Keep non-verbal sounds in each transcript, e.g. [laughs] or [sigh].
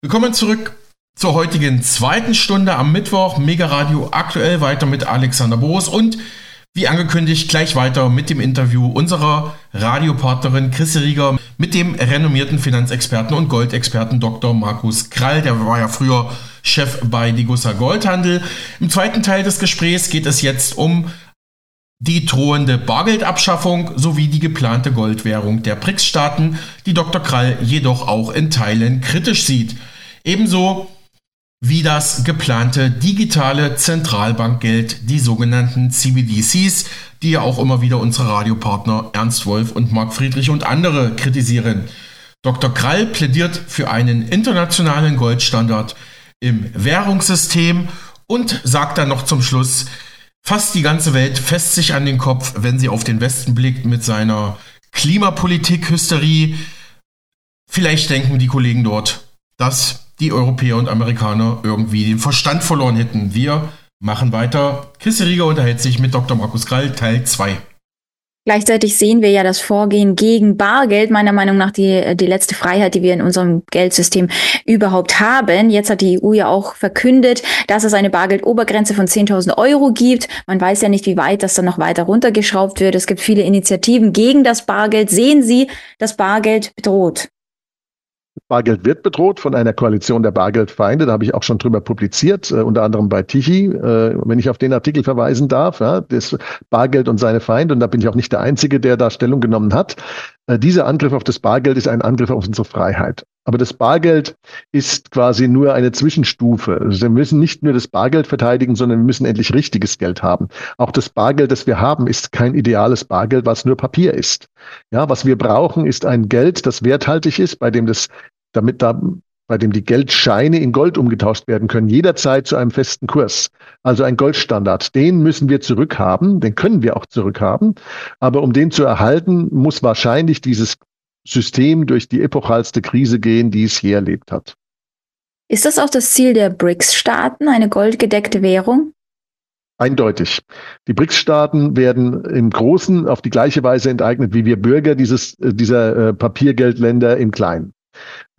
Willkommen zurück zur heutigen zweiten Stunde am Mittwoch. Mega Radio aktuell weiter mit Alexander Boos und wie angekündigt gleich weiter mit dem Interview unserer Radiopartnerin Chris Rieger mit dem renommierten Finanzexperten und Goldexperten Dr. Markus Krall. Der war ja früher Chef bei Digussa Goldhandel. Im zweiten Teil des Gesprächs geht es jetzt um die drohende Bargeldabschaffung sowie die geplante Goldwährung der BRICS-Staaten, die Dr. Krall jedoch auch in Teilen kritisch sieht. Ebenso wie das geplante digitale Zentralbankgeld, die sogenannten CBDCs, die ja auch immer wieder unsere Radiopartner Ernst Wolf und Marc Friedrich und andere kritisieren. Dr. Krall plädiert für einen internationalen Goldstandard im Währungssystem und sagt dann noch zum Schluss, Fast die ganze Welt fässt sich an den Kopf, wenn sie auf den Westen blickt mit seiner Klimapolitik-Hysterie. Vielleicht denken die Kollegen dort, dass die Europäer und Amerikaner irgendwie den Verstand verloren hätten. Wir machen weiter. Chris Rieger unterhält sich mit Dr. Markus Krall, Teil 2. Gleichzeitig sehen wir ja das Vorgehen gegen Bargeld, meiner Meinung nach die, die letzte Freiheit, die wir in unserem Geldsystem überhaupt haben. Jetzt hat die EU ja auch verkündet, dass es eine Bargeldobergrenze von 10.000 Euro gibt. Man weiß ja nicht, wie weit das dann noch weiter runtergeschraubt wird. Es gibt viele Initiativen gegen das Bargeld. Sehen Sie das Bargeld bedroht? Bargeld wird bedroht von einer Koalition der Bargeldfeinde. Da habe ich auch schon drüber publiziert, äh, unter anderem bei Tichy, äh, wenn ich auf den Artikel verweisen darf. Ja, das Bargeld und seine Feinde. Und da bin ich auch nicht der Einzige, der da Stellung genommen hat. Äh, dieser Angriff auf das Bargeld ist ein Angriff auf unsere Freiheit. Aber das Bargeld ist quasi nur eine Zwischenstufe. Also wir müssen nicht nur das Bargeld verteidigen, sondern wir müssen endlich richtiges Geld haben. Auch das Bargeld, das wir haben, ist kein ideales Bargeld, was nur Papier ist. Ja, was wir brauchen, ist ein Geld, das werthaltig ist, bei dem das, damit da bei dem die Geldscheine in Gold umgetauscht werden können, jederzeit zu einem festen Kurs. Also ein Goldstandard. Den müssen wir zurückhaben, den können wir auch zurückhaben. Aber um den zu erhalten, muss wahrscheinlich dieses System durch die epochalste Krise gehen, die es je erlebt hat. Ist das auch das Ziel der BRICS-Staaten, eine goldgedeckte Währung? Eindeutig. Die BRICS-Staaten werden im Großen auf die gleiche Weise enteignet wie wir Bürger dieses, äh, dieser äh, Papiergeldländer im Kleinen.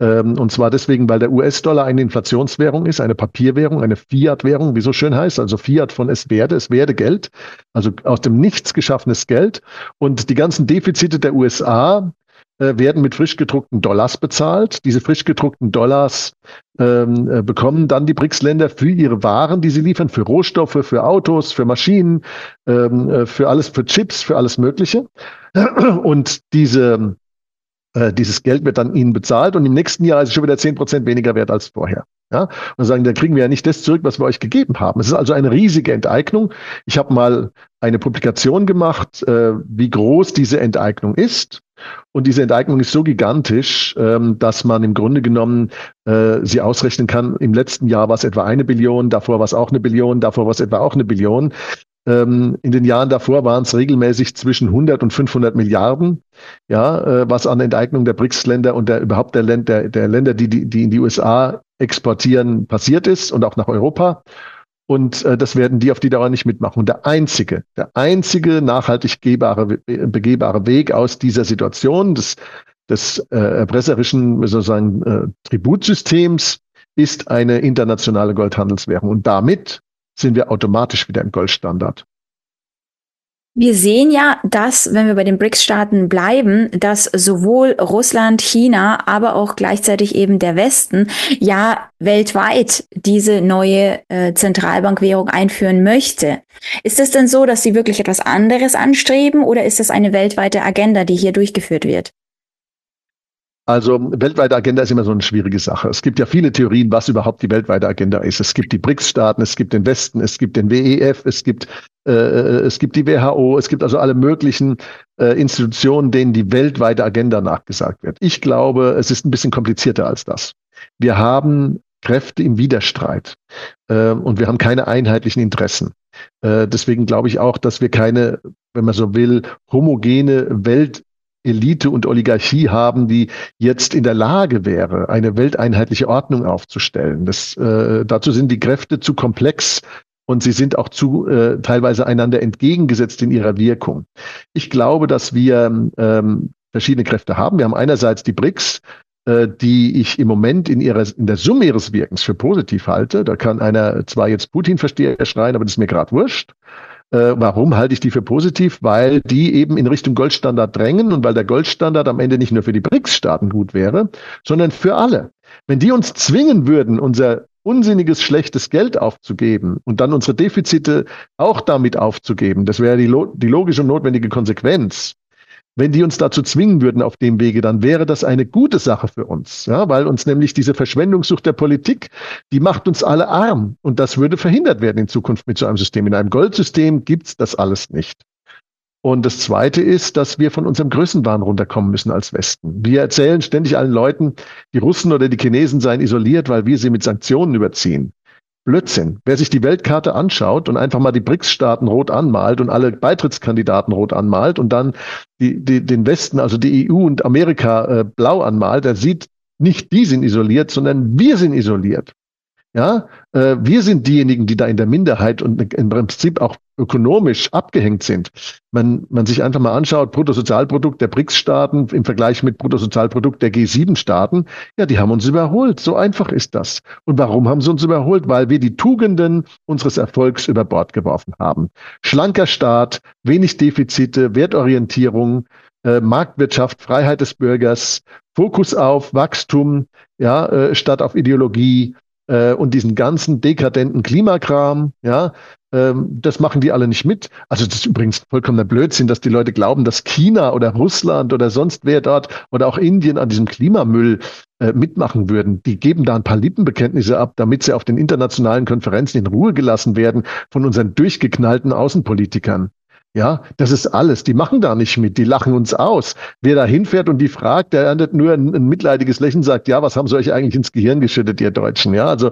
Ähm, und zwar deswegen, weil der US-Dollar eine Inflationswährung ist, eine Papierwährung, eine Fiat-Währung, wie so schön heißt. Also Fiat von es werde, es werde Geld, also aus dem Nichts geschaffenes Geld. Und die ganzen Defizite der USA äh, werden mit frisch gedruckten Dollars bezahlt. Diese frisch gedruckten Dollars ähm, äh, bekommen dann die BRICS-Länder für ihre Waren, die sie liefern, für Rohstoffe, für Autos, für Maschinen, ähm, äh, für alles, für Chips, für alles Mögliche. Und diese, äh, dieses Geld wird dann ihnen bezahlt und im nächsten Jahr ist es schon wieder zehn Prozent weniger wert als vorher. Ja, und sagen, dann kriegen wir ja nicht das zurück, was wir euch gegeben haben. Es ist also eine riesige Enteignung. Ich habe mal eine Publikation gemacht, äh, wie groß diese Enteignung ist. Und diese Enteignung ist so gigantisch, ähm, dass man im Grunde genommen äh, sie ausrechnen kann. Im letzten Jahr war es etwa eine Billion, davor war es auch eine Billion, davor war es etwa auch eine Billion. Ähm, in den Jahren davor waren es regelmäßig zwischen 100 und 500 Milliarden, ja, äh, was an Enteignung der BRICS-Länder und der, überhaupt der, Länder, der Länder, die, die, die in die USA exportieren, passiert ist und auch nach Europa. Und äh, das werden die auf die Dauer nicht mitmachen. Und der einzige, der einzige nachhaltig gehbare, begehbare Weg aus dieser Situation des, des äh, erpresserischen sozusagen äh, Tributsystems ist eine internationale Goldhandelswährung. Und damit sind wir automatisch wieder im Goldstandard. Wir sehen ja, dass, wenn wir bei den BRICS-Staaten bleiben, dass sowohl Russland, China, aber auch gleichzeitig eben der Westen ja weltweit diese neue äh, Zentralbankwährung einführen möchte. Ist es denn so, dass sie wirklich etwas anderes anstreben oder ist das eine weltweite Agenda, die hier durchgeführt wird? Also weltweite Agenda ist immer so eine schwierige Sache. Es gibt ja viele Theorien, was überhaupt die weltweite Agenda ist. Es gibt die BRICS-Staaten, es gibt den Westen, es gibt den WEF, es gibt, äh, es gibt die WHO, es gibt also alle möglichen äh, Institutionen, denen die weltweite Agenda nachgesagt wird. Ich glaube, es ist ein bisschen komplizierter als das. Wir haben Kräfte im Widerstreit äh, und wir haben keine einheitlichen Interessen. Äh, deswegen glaube ich auch, dass wir keine, wenn man so will, homogene Welt Elite und Oligarchie haben, die jetzt in der Lage wäre, eine welteinheitliche Ordnung aufzustellen. Das, äh, dazu sind die Kräfte zu komplex und sie sind auch zu äh, teilweise einander entgegengesetzt in ihrer Wirkung. Ich glaube, dass wir ähm, verschiedene Kräfte haben. Wir haben einerseits die BRICS, äh, die ich im Moment in, ihrer, in der Summe ihres Wirkens für positiv halte. Da kann einer zwar jetzt Putin-Versteher schreien, aber das ist mir gerade wurscht. Äh, warum halte ich die für positiv? Weil die eben in Richtung Goldstandard drängen und weil der Goldstandard am Ende nicht nur für die BRICS-Staaten gut wäre, sondern für alle. Wenn die uns zwingen würden, unser unsinniges, schlechtes Geld aufzugeben und dann unsere Defizite auch damit aufzugeben, das wäre die, die logische und notwendige Konsequenz, wenn die uns dazu zwingen würden auf dem Wege, dann wäre das eine gute Sache für uns, ja, weil uns nämlich diese Verschwendungssucht der Politik, die macht uns alle arm und das würde verhindert werden in Zukunft mit so einem System. In einem Goldsystem gibt's das alles nicht. Und das Zweite ist, dass wir von unserem Größenwahn runterkommen müssen als Westen. Wir erzählen ständig allen Leuten, die Russen oder die Chinesen seien isoliert, weil wir sie mit Sanktionen überziehen. Blödsinn. Wer sich die Weltkarte anschaut und einfach mal die BRICS-Staaten rot anmalt und alle Beitrittskandidaten rot anmalt und dann die, die, den Westen, also die EU und Amerika äh, blau anmalt, der sieht nicht die sind isoliert, sondern wir sind isoliert. Ja, äh, wir sind diejenigen, die da in der Minderheit und im Prinzip auch ökonomisch abgehängt sind. Man, man sich einfach mal anschaut, Bruttosozialprodukt der BRICS-Staaten im Vergleich mit Bruttosozialprodukt der G7-Staaten, ja, die haben uns überholt. So einfach ist das. Und warum haben sie uns überholt? Weil wir die Tugenden unseres Erfolgs über Bord geworfen haben. Schlanker Staat, wenig Defizite, Wertorientierung, äh, Marktwirtschaft, Freiheit des Bürgers, Fokus auf Wachstum, ja, äh, statt auf Ideologie, äh, und diesen ganzen dekadenten Klimakram, ja, ähm, das machen die alle nicht mit. Also das ist übrigens vollkommener Blödsinn, dass die Leute glauben, dass China oder Russland oder sonst wer dort oder auch Indien an diesem Klimamüll äh, mitmachen würden. Die geben da ein paar Lippenbekenntnisse ab, damit sie auf den internationalen Konferenzen in Ruhe gelassen werden von unseren durchgeknallten Außenpolitikern. Ja, das ist alles. Die machen da nicht mit. Die lachen uns aus. Wer da hinfährt und die fragt, der erntet nur ein, ein, mitleidiges Lächeln, sagt, ja, was haben sie euch eigentlich ins Gehirn geschüttet, ihr Deutschen? Ja, also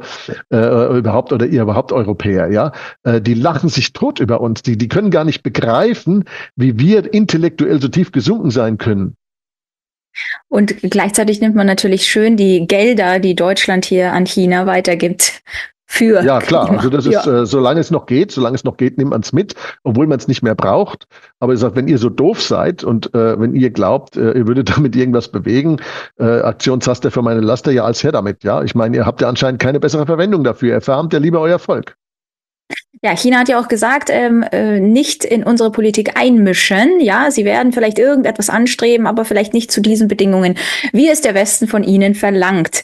äh, überhaupt oder ihr überhaupt Europäer. Ja, äh, die lachen sich tot über uns. Die, die können gar nicht begreifen, wie wir intellektuell so tief gesunken sein können. Und gleichzeitig nimmt man natürlich schön die Gelder, die Deutschland hier an China weitergibt, für. Ja, klar. Also das ist, ja. äh, solange es noch geht, solange es noch geht, nimmt man es mit, obwohl man es nicht mehr braucht. Aber ich sage, wenn ihr so doof seid und äh, wenn ihr glaubt, äh, ihr würdet [laughs] damit irgendwas bewegen, äh, Aktionshaster für meine Laster, ja, als her damit. Ja, ich meine, ihr habt ja anscheinend keine bessere Verwendung dafür. Ihr verarmt ja lieber euer Volk. Ja, China hat ja auch gesagt, ähm, äh, nicht in unsere Politik einmischen. Ja, sie werden vielleicht irgendetwas anstreben, aber vielleicht nicht zu diesen Bedingungen, wie es der Westen von ihnen verlangt.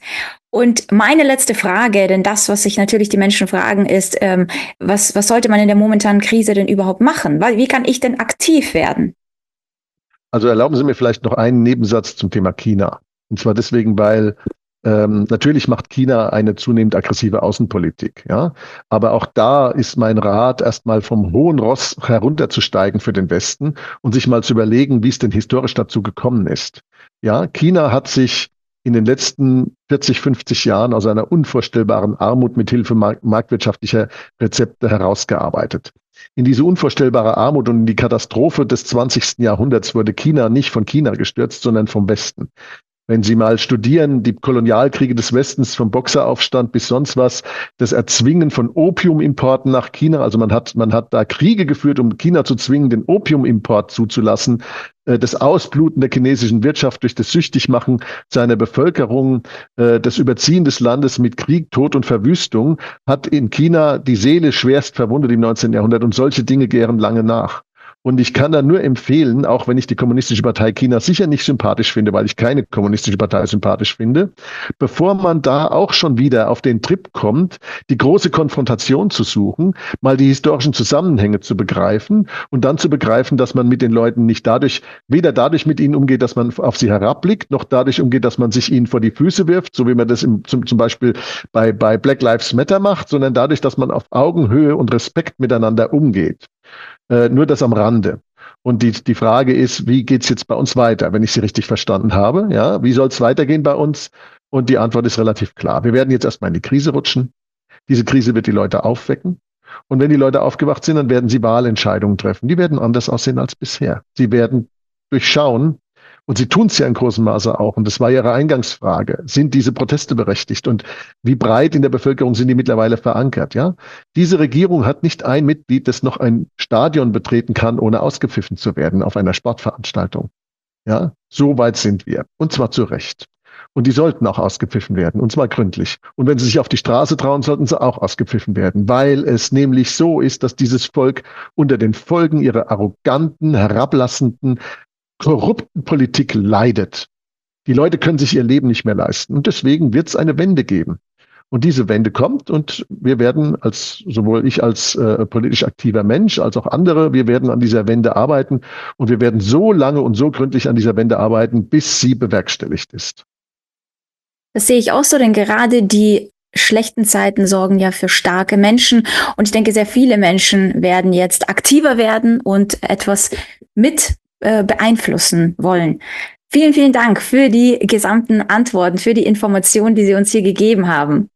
Und meine letzte Frage, denn das, was sich natürlich die Menschen fragen, ist, ähm, was, was sollte man in der momentanen Krise denn überhaupt machen? Wie kann ich denn aktiv werden? Also erlauben Sie mir vielleicht noch einen Nebensatz zum Thema China. Und zwar deswegen, weil ähm, natürlich macht China eine zunehmend aggressive Außenpolitik, ja. Aber auch da ist mein Rat, erstmal vom hohen Ross herunterzusteigen für den Westen und sich mal zu überlegen, wie es denn historisch dazu gekommen ist. Ja, China hat sich in den letzten 40, 50 Jahren aus einer unvorstellbaren Armut mit Hilfe marktwirtschaftlicher Rezepte herausgearbeitet. In diese unvorstellbare Armut und in die Katastrophe des 20. Jahrhunderts wurde China nicht von China gestürzt, sondern vom Westen. Wenn Sie mal studieren, die Kolonialkriege des Westens vom Boxeraufstand bis sonst was, das Erzwingen von Opiumimporten nach China, also man hat, man hat da Kriege geführt, um China zu zwingen, den Opiumimport zuzulassen, äh, das Ausbluten der chinesischen Wirtschaft durch das Süchtigmachen seiner Bevölkerung, äh, das Überziehen des Landes mit Krieg, Tod und Verwüstung hat in China die Seele schwerst verwundet im 19. Jahrhundert und solche Dinge gären lange nach. Und ich kann da nur empfehlen, auch wenn ich die Kommunistische Partei China sicher nicht sympathisch finde, weil ich keine kommunistische Partei sympathisch finde, bevor man da auch schon wieder auf den Trip kommt, die große Konfrontation zu suchen, mal die historischen Zusammenhänge zu begreifen und dann zu begreifen, dass man mit den Leuten nicht dadurch, weder dadurch mit ihnen umgeht, dass man auf sie herabblickt, noch dadurch umgeht, dass man sich ihnen vor die Füße wirft, so wie man das im, zum, zum Beispiel bei, bei Black Lives Matter macht, sondern dadurch, dass man auf Augenhöhe und Respekt miteinander umgeht. Äh, nur das am Rande. Und die, die Frage ist, wie geht's jetzt bei uns weiter, wenn ich sie richtig verstanden habe? Ja, wie soll es weitergehen bei uns? Und die Antwort ist relativ klar. Wir werden jetzt erstmal in die Krise rutschen. Diese Krise wird die Leute aufwecken. Und wenn die Leute aufgewacht sind, dann werden sie Wahlentscheidungen treffen. Die werden anders aussehen als bisher. Sie werden durchschauen, und sie tun es ja in großem Maße auch. Und das war Ihre Eingangsfrage. Sind diese Proteste berechtigt? Und wie breit in der Bevölkerung sind die mittlerweile verankert? Ja, diese Regierung hat nicht ein Mitglied, das noch ein Stadion betreten kann, ohne ausgepfiffen zu werden auf einer Sportveranstaltung. Ja, so weit sind wir. Und zwar zu Recht. Und die sollten auch ausgepfiffen werden, und zwar gründlich. Und wenn sie sich auf die Straße trauen, sollten sie auch ausgepfiffen werden, weil es nämlich so ist, dass dieses Volk unter den Folgen ihrer arroganten, herablassenden, korrupten Politik leidet. Die Leute können sich ihr Leben nicht mehr leisten. Und deswegen wird es eine Wende geben. Und diese Wende kommt und wir werden als, sowohl ich als äh, politisch aktiver Mensch als auch andere, wir werden an dieser Wende arbeiten und wir werden so lange und so gründlich an dieser Wende arbeiten, bis sie bewerkstelligt ist. Das sehe ich auch so, denn gerade die schlechten Zeiten sorgen ja für starke Menschen. Und ich denke, sehr viele Menschen werden jetzt aktiver werden und etwas mit äh, beeinflussen wollen. Vielen, vielen Dank für die gesamten Antworten, für die Informationen, die Sie uns hier gegeben haben.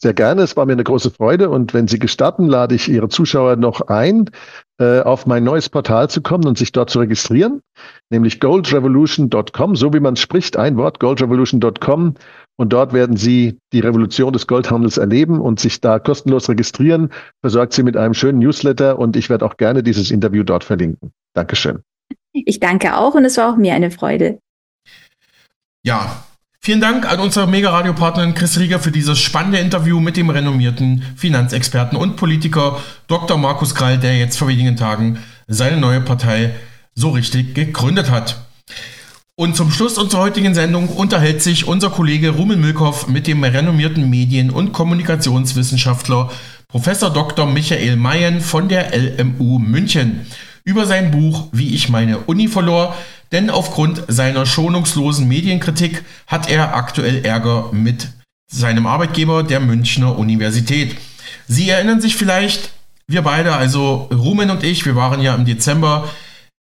Sehr gerne, es war mir eine große Freude und wenn Sie gestatten, lade ich Ihre Zuschauer noch ein, äh, auf mein neues Portal zu kommen und sich dort zu registrieren, nämlich goldrevolution.com, so wie man spricht, ein Wort, goldrevolution.com und dort werden Sie die Revolution des Goldhandels erleben und sich da kostenlos registrieren, versorgt Sie mit einem schönen Newsletter und ich werde auch gerne dieses Interview dort verlinken. Dankeschön. Ich danke auch und es war auch mir eine Freude. Ja, Vielen Dank an unsere Mega-Radio-Partnerin Chris Rieger für dieses spannende Interview mit dem renommierten Finanzexperten und Politiker Dr. Markus Krall, der jetzt vor wenigen Tagen seine neue Partei so richtig gegründet hat. Und zum Schluss unserer heutigen Sendung unterhält sich unser Kollege Rumel Milkow mit dem renommierten Medien- und Kommunikationswissenschaftler Professor Dr. Michael Mayen von der LMU München über sein Buch Wie ich meine Uni verlor, denn aufgrund seiner schonungslosen Medienkritik hat er aktuell Ärger mit seinem Arbeitgeber, der Münchner Universität. Sie erinnern sich vielleicht, wir beide, also Rumen und ich, wir waren ja im Dezember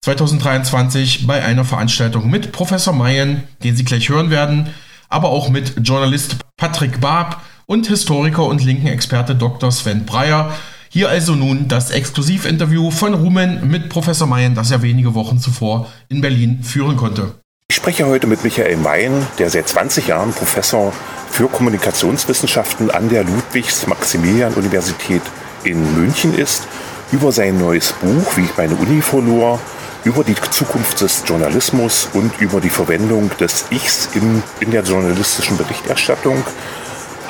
2023 bei einer Veranstaltung mit Professor Mayen, den Sie gleich hören werden, aber auch mit Journalist Patrick Barb und Historiker und linken Experte Dr. Sven Breyer hier also nun das Exklusivinterview von Rumen mit Professor Mayen, das er wenige Wochen zuvor in Berlin führen konnte. Ich spreche heute mit Michael Mayen, der seit 20 Jahren Professor für Kommunikationswissenschaften an der Ludwigs-Maximilian-Universität in München ist, über sein neues Buch, wie ich meine Uni verlor, über die Zukunft des Journalismus und über die Verwendung des Ichs in, in der journalistischen Berichterstattung.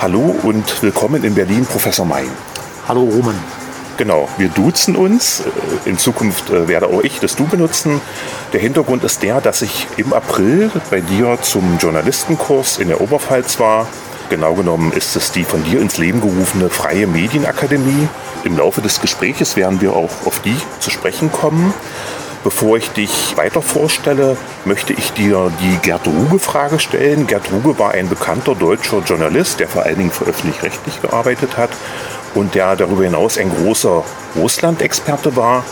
Hallo und willkommen in Berlin, Professor Mayen. Hallo Roman. Genau, wir duzen uns. Äh, in Zukunft äh, werde auch ich das Du benutzen. Der Hintergrund ist der, dass ich im April bei dir zum Journalistenkurs in der Oberpfalz war. Genau genommen ist es die von dir ins Leben gerufene Freie Medienakademie. Im Laufe des Gespräches werden wir auch auf die zu sprechen kommen. Bevor ich dich weiter vorstelle, möchte ich dir die Gerd Ruge-Frage stellen. Gerd Ruge war ein bekannter deutscher Journalist, der vor allen Dingen für öffentlich-rechtlich gearbeitet hat und der darüber hinaus ein großer Russland-Experte war,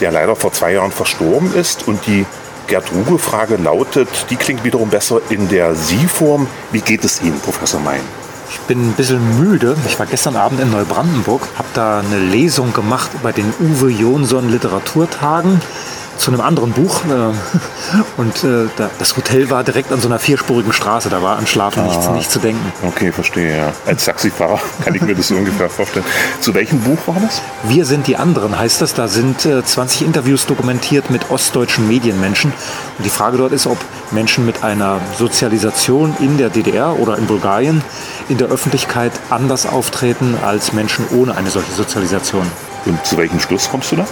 der leider vor zwei Jahren verstorben ist. Und die Gerd Ruge-Frage lautet, die klingt wiederum besser in der Sie-Form. Wie geht es Ihnen, Professor Mein? Ich bin ein bisschen müde. Ich war gestern Abend in Neubrandenburg, habe da eine Lesung gemacht bei den Uwe Jonsson Literaturtagen zu einem anderen Buch. Äh, [laughs] und äh, das Hotel war direkt an so einer vierspurigen Straße. Da war an Schlafen ah, nichts, nicht zu denken. Okay, verstehe. Ja. Als Taxifahrer [laughs] kann ich mir das so ungefähr vorstellen. Zu welchem Buch war das? Wir sind die anderen, heißt das. Da sind 20 äh, Interviews dokumentiert mit ostdeutschen Medienmenschen. Und die Frage dort ist, ob Menschen mit einer Sozialisation in der DDR oder in Bulgarien in der Öffentlichkeit anders auftreten als Menschen ohne eine solche Sozialisation. Und zu welchem Schluss kommst du da?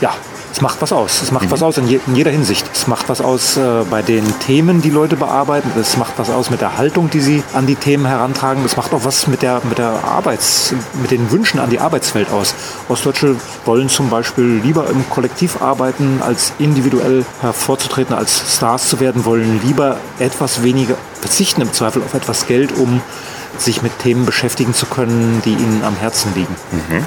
Ja, es macht was aus. Es macht mhm. was aus in, je, in, jeder Hinsicht. Es macht was aus äh, bei den Themen, die Leute bearbeiten. Es macht was aus mit der Haltung, die sie an die Themen herantragen. Es macht auch was mit der, mit der Arbeits, mit den Wünschen an die Arbeitswelt aus. Ostdeutsche wollen zum Beispiel lieber im Kollektiv arbeiten, als individuell hervorzutreten, als Stars zu werden, wollen lieber etwas weniger verzichten im Zweifel auf etwas Geld, um sich mit Themen beschäftigen zu können, die Ihnen am Herzen liegen. Mhm.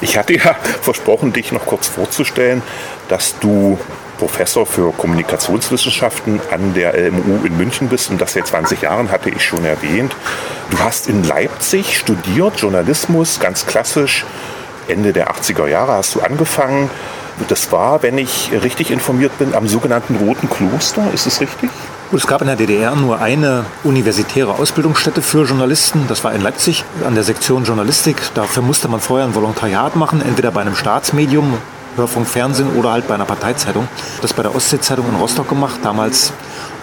Ich hatte ja [laughs] versprochen, dich noch kurz vorzustellen, dass du Professor für Kommunikationswissenschaften an der LMU in München bist und das seit 20 Jahren, hatte ich schon erwähnt. Du hast in Leipzig studiert, Journalismus, ganz klassisch. Ende der 80er Jahre hast du angefangen. Das war, wenn ich richtig informiert bin, am sogenannten Roten Kloster. Ist es richtig? Es gab in der DDR nur eine universitäre Ausbildungsstätte für Journalisten. Das war in Leipzig an der Sektion Journalistik. Dafür musste man vorher ein Volontariat machen, entweder bei einem Staatsmedium, Hörfunk, Fernsehen oder halt bei einer Parteizeitung. Das bei der Ostsee-Zeitung in Rostock gemacht, damals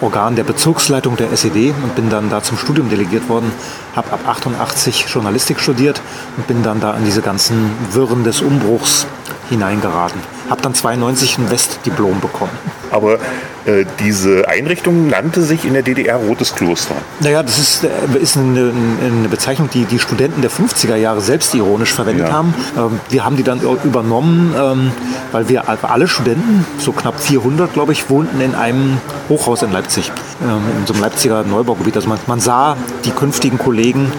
Organ der Bezirksleitung der SED und bin dann da zum Studium delegiert worden, habe ab 88 Journalistik studiert und bin dann da in diese ganzen Wirren des Umbruchs hineingeraten. Habe dann 92 ein Westdiplom bekommen. Aber äh, diese Einrichtung nannte sich in der DDR Rotes Kloster. Naja, das ist, äh, ist eine, eine, Bezeichnung, die die Studenten der 50er Jahre selbst ironisch verwendet ja. haben. Ähm, wir haben die dann übernommen, ähm, weil wir alle Studenten, so knapp 400 glaube ich, wohnten in einem Hochhaus in Leipzig, ähm, in so einem Leipziger Neubaugebiet. Also man, man sah die künftigen Kollegen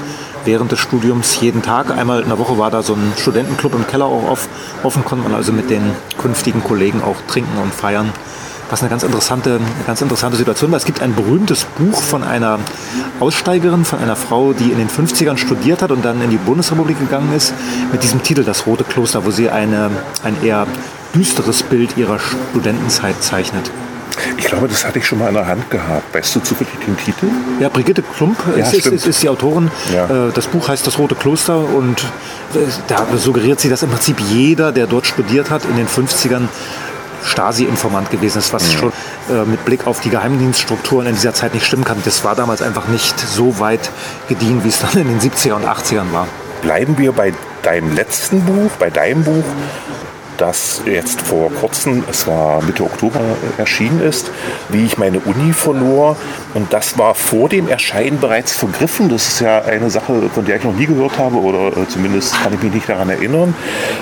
während des Studiums jeden Tag. Einmal in der Woche war da so ein Studentenclub im Keller auch offen, konnte man also mit den künftigen Kollegen auch trinken und feiern was eine ganz interessante, eine ganz interessante Situation war. Es gibt ein berühmtes Buch von einer Aussteigerin, von einer Frau, die in den 50ern studiert hat und dann in die Bundesrepublik gegangen ist, mit diesem Titel Das Rote Kloster, wo sie eine, ein eher düsteres Bild ihrer Studentenzeit zeichnet. Ich glaube, das hatte ich schon mal in der Hand gehabt. Weißt du zufällig den Titel? Ja, Brigitte Klump ja, ist, ist, ist, die Autorin. Ja. Äh, das Buch heißt Das Rote Kloster und äh, da suggeriert sie, dass im Prinzip jeder, der dort studiert hat, in den 50ern Stasi-Informant gewesen ist, was mhm. schon äh, mit Blick auf die Geheimdienststrukturen in dieser Zeit nicht stimmen kann. Das war damals einfach nicht so weit gediehen, wie es dann in den 70er und 80ern war. Bleiben wir bei deinem letzten Buch, bei deinem Buch das jetzt vor kurzem, es war Mitte Oktober erschienen ist, wie ich meine Uni verlor. Und das war vor dem Erscheinen bereits vergriffen. Das ist ja eine Sache, von der ich noch nie gehört habe oder äh, zumindest kann ich mich nicht daran erinnern.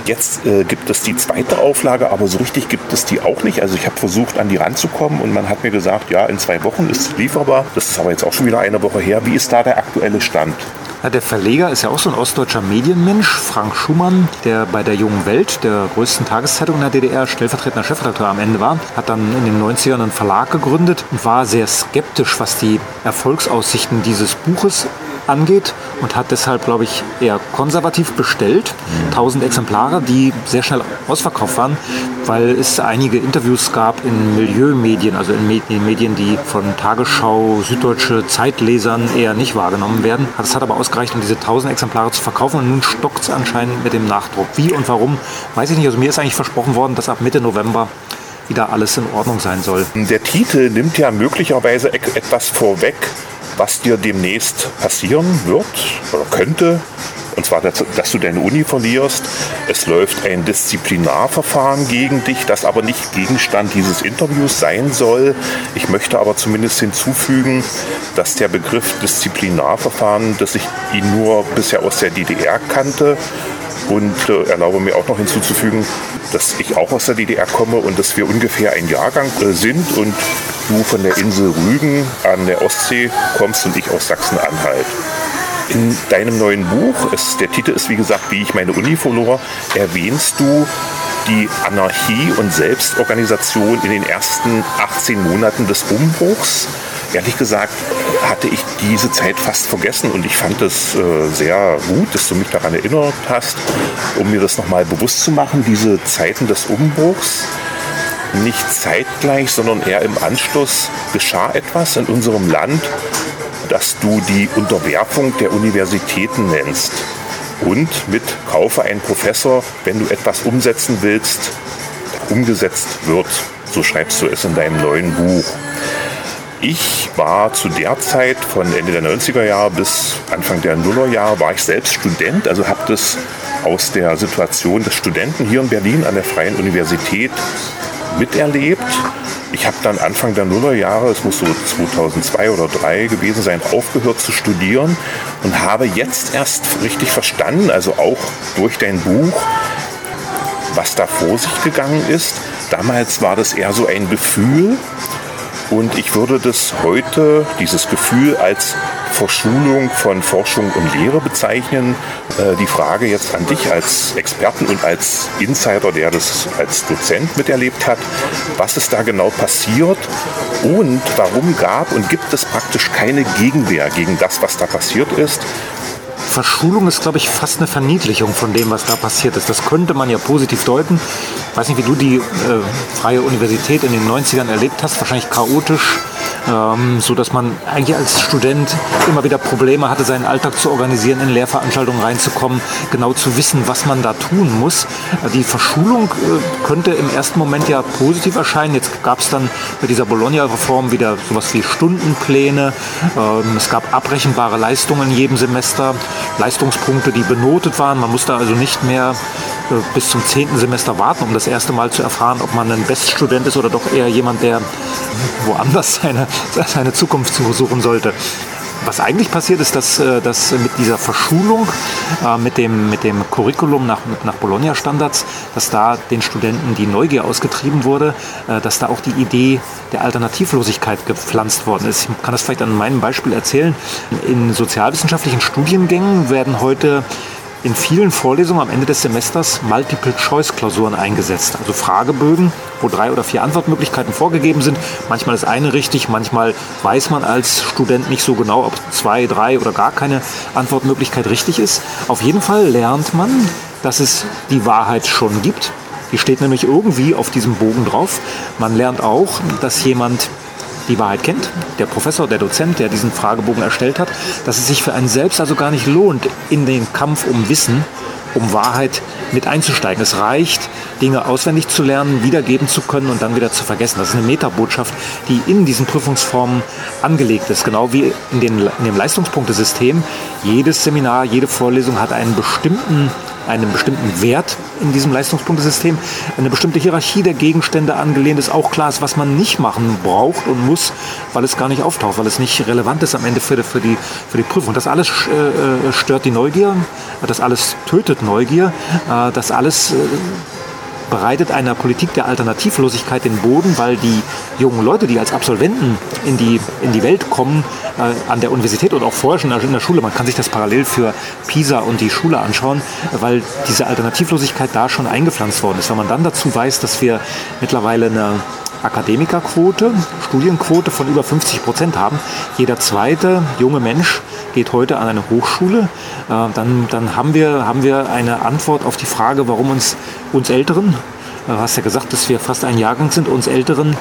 Jetzt äh, gibt es die zweite Auflage, aber so richtig gibt es die auch nicht. Also ich habe versucht, an die ranzukommen und man hat mir gesagt, ja, in zwei Wochen ist es lieferbar. Das ist aber jetzt auch schon wieder eine Woche her. Wie ist da der aktuelle Stand? Ja, der Verleger ist ja auch so ein ostdeutscher Medienmensch, Frank Schumann, der bei der Jungen Welt, der größten Tageszeitung in der DDR, stellvertretender Chefredakteur am Ende war, hat dann in den 90ern einen Verlag gegründet und war sehr skeptisch, was die Erfolgsaussichten dieses Buches angeht und hat deshalb, glaube ich, eher konservativ bestellt. 1000 Exemplare, die sehr schnell ausverkauft waren, weil es einige Interviews gab in Milieumedien, also in Medien, die von Tagesschau, süddeutsche Zeitlesern eher nicht wahrgenommen werden. Das hat aber ausgereicht, um diese 1000 Exemplare zu verkaufen und nun stockt es anscheinend mit dem Nachdruck. Wie und warum, weiß ich nicht. Also mir ist eigentlich versprochen worden, dass ab Mitte November wieder alles in Ordnung sein soll. Der Titel nimmt ja möglicherweise etwas vorweg, was dir demnächst passieren wird oder könnte. Und zwar, dass, dass, du deine Uni verlierst. Es läuft ein Disziplinarverfahren gegen dich, das aber nicht Gegenstand dieses Interviews sein soll. Ich möchte aber zumindest hinzufügen, dass der Begriff Disziplinarverfahren, dass ich ihn nur bisher aus der DDR kannte, und äh, erlaube mir auch noch hinzuzufügen, dass ich auch aus der DDR komme und dass wir ungefähr ein Jahrgang äh, sind und du von der Insel Rügen an der Ostsee kommst und ich aus Sachsen-Anhalt. In deinem neuen Buch, es, der Titel ist wie gesagt, wie ich meine Uni verlor, erwähnst du die Anarchie und Selbstorganisation in den ersten 18 Monaten des Umbruchs ehrlich gesagt hatte ich diese Zeit fast vergessen und ich fand es äh, sehr gut, dass du mich daran erinnert hast, um mir das nochmal bewusst zu machen, diese Zeiten des Umbruchs. Nicht zeitgleich, sondern eher im Anschluss geschah etwas in unserem Land, das du die Unterwerfung der Universitäten nennst. Und mit Kaufe einen Professor, wenn du etwas umsetzen willst, umgesetzt wird. So schreibst du es in deinem neuen Buch. Ich war zu der Zeit von Ende der 90er Jahre bis Anfang der Nullerjahre war ich selbst Student, also habe das aus der Situation des Studenten hier in Berlin an der Freien Universität miterlebt. Ich habe dann Anfang der Nullerjahre, es muss so 2002 oder 2003 gewesen sein, aufgehört zu studieren und habe jetzt erst richtig verstanden, also auch durch dein Buch, was da vor sich gegangen ist. Damals war das eher so ein Gefühl und ich würde das heute, dieses Gefühl, als Verschulung von Forschung und Lehre bezeichnen. Äh, die Frage jetzt an dich als Experten und als Insider, der das als Dozent miterlebt hat, was ist da genau passiert und warum gab und gibt es praktisch keine Gegenwehr gegen das, was da passiert ist. Verschulung ist, glaube ich, fast eine Verniedlichung von dem, was da passiert ist. Das könnte man ja positiv deuten. Ich weiß nicht, wie du die äh, Freie Universität in den 90ern erlebt hast. Wahrscheinlich chaotisch, ähm, so dass man eigentlich als Student immer wieder Probleme hatte, seinen Alltag zu organisieren, in Lehrveranstaltungen reinzukommen, genau zu wissen, was man da tun muss. Die Verschulung äh, könnte im ersten Moment ja positiv erscheinen. Jetzt gab es dann bei dieser Bologna-Reform wieder sowas wie Stundenpläne. Ähm, es gab abrechenbare Leistungen in jedem Semester, Leistungspunkte, die benotet waren. Man musste also nicht mehr äh, bis zum zehnten Semester warten, um das erste Mal zu erfahren, ob man ein Beststudent ist oder doch eher jemand, der woanders seine, seine Zukunft suchen sollte. Was eigentlich passiert ist, dass, äh, dass mit dieser Verschulung, äh, mit dem, mit dem Curriculum nach, nach Bologna-Standards, dass da den Studenten die Neugier ausgetrieben wurde, dass da auch die Idee der Alternativlosigkeit gepflanzt worden ist. Ich kann das vielleicht an meinem Beispiel erzählen. In sozialwissenschaftlichen Studiengängen werden heute in vielen Vorlesungen am Ende des Semesters Multiple-Choice-Klausuren eingesetzt. Also Fragebögen, wo drei oder vier Antwortmöglichkeiten vorgegeben sind. Manchmal ist eine richtig, manchmal weiß man als Student nicht so genau, ob zwei, drei oder gar keine Antwortmöglichkeit richtig ist. Auf jeden Fall lernt man, dass es die Wahrheit schon gibt. Die steht nämlich irgendwie auf diesem Bogen drauf. Man lernt auch, dass jemand die Wahrheit kennt, der Professor, der Dozent, der diesen Fragebogen erstellt hat, dass es sich für einen selbst also gar nicht lohnt, in den Kampf um Wissen, um Wahrheit mit einzusteigen. Es reicht, Dinge auswendig zu lernen, wiedergeben zu können und dann wieder zu vergessen. Das ist eine Metabotschaft, die in diesen Prüfungsformen angelegt ist. Genau wie in, den, in dem Leistungspunktesystem. Jedes Seminar, jede Vorlesung hat einen bestimmten einem bestimmten Wert in diesem Leistungspunktesystem, eine bestimmte Hierarchie der Gegenstände angelehnt ist. Auch klar ist, was man nicht machen braucht und muss, weil es gar nicht auftaucht, weil es nicht relevant ist am Ende für die, für die, für die Prüfung. Das alles äh, stört die Neugier, das alles tötet Neugier, äh, das alles äh, bereitet einer Politik der Alternativlosigkeit den Boden, weil die jungen Leute, die als Absolventen in die, in die Welt kommen, äh, an der Universität und auch vorher schon in der Schule, man kann sich das parallel für PISA und die Schule anschauen, weil diese Alternativlosigkeit da schon eingepflanzt worden ist. Wenn man dann dazu weiß, dass wir mittlerweile eine Akademikerquote, Studienquote von über 50 Prozent haben. Jeder zweite junge Mensch geht heute an eine Hochschule. Äh, dann, dann haben, wir, haben wir eine Antwort auf die Frage, warum uns, uns Älteren, Du hast ja gesagt, dass wir fast ein Jahrgang sind, uns Älteren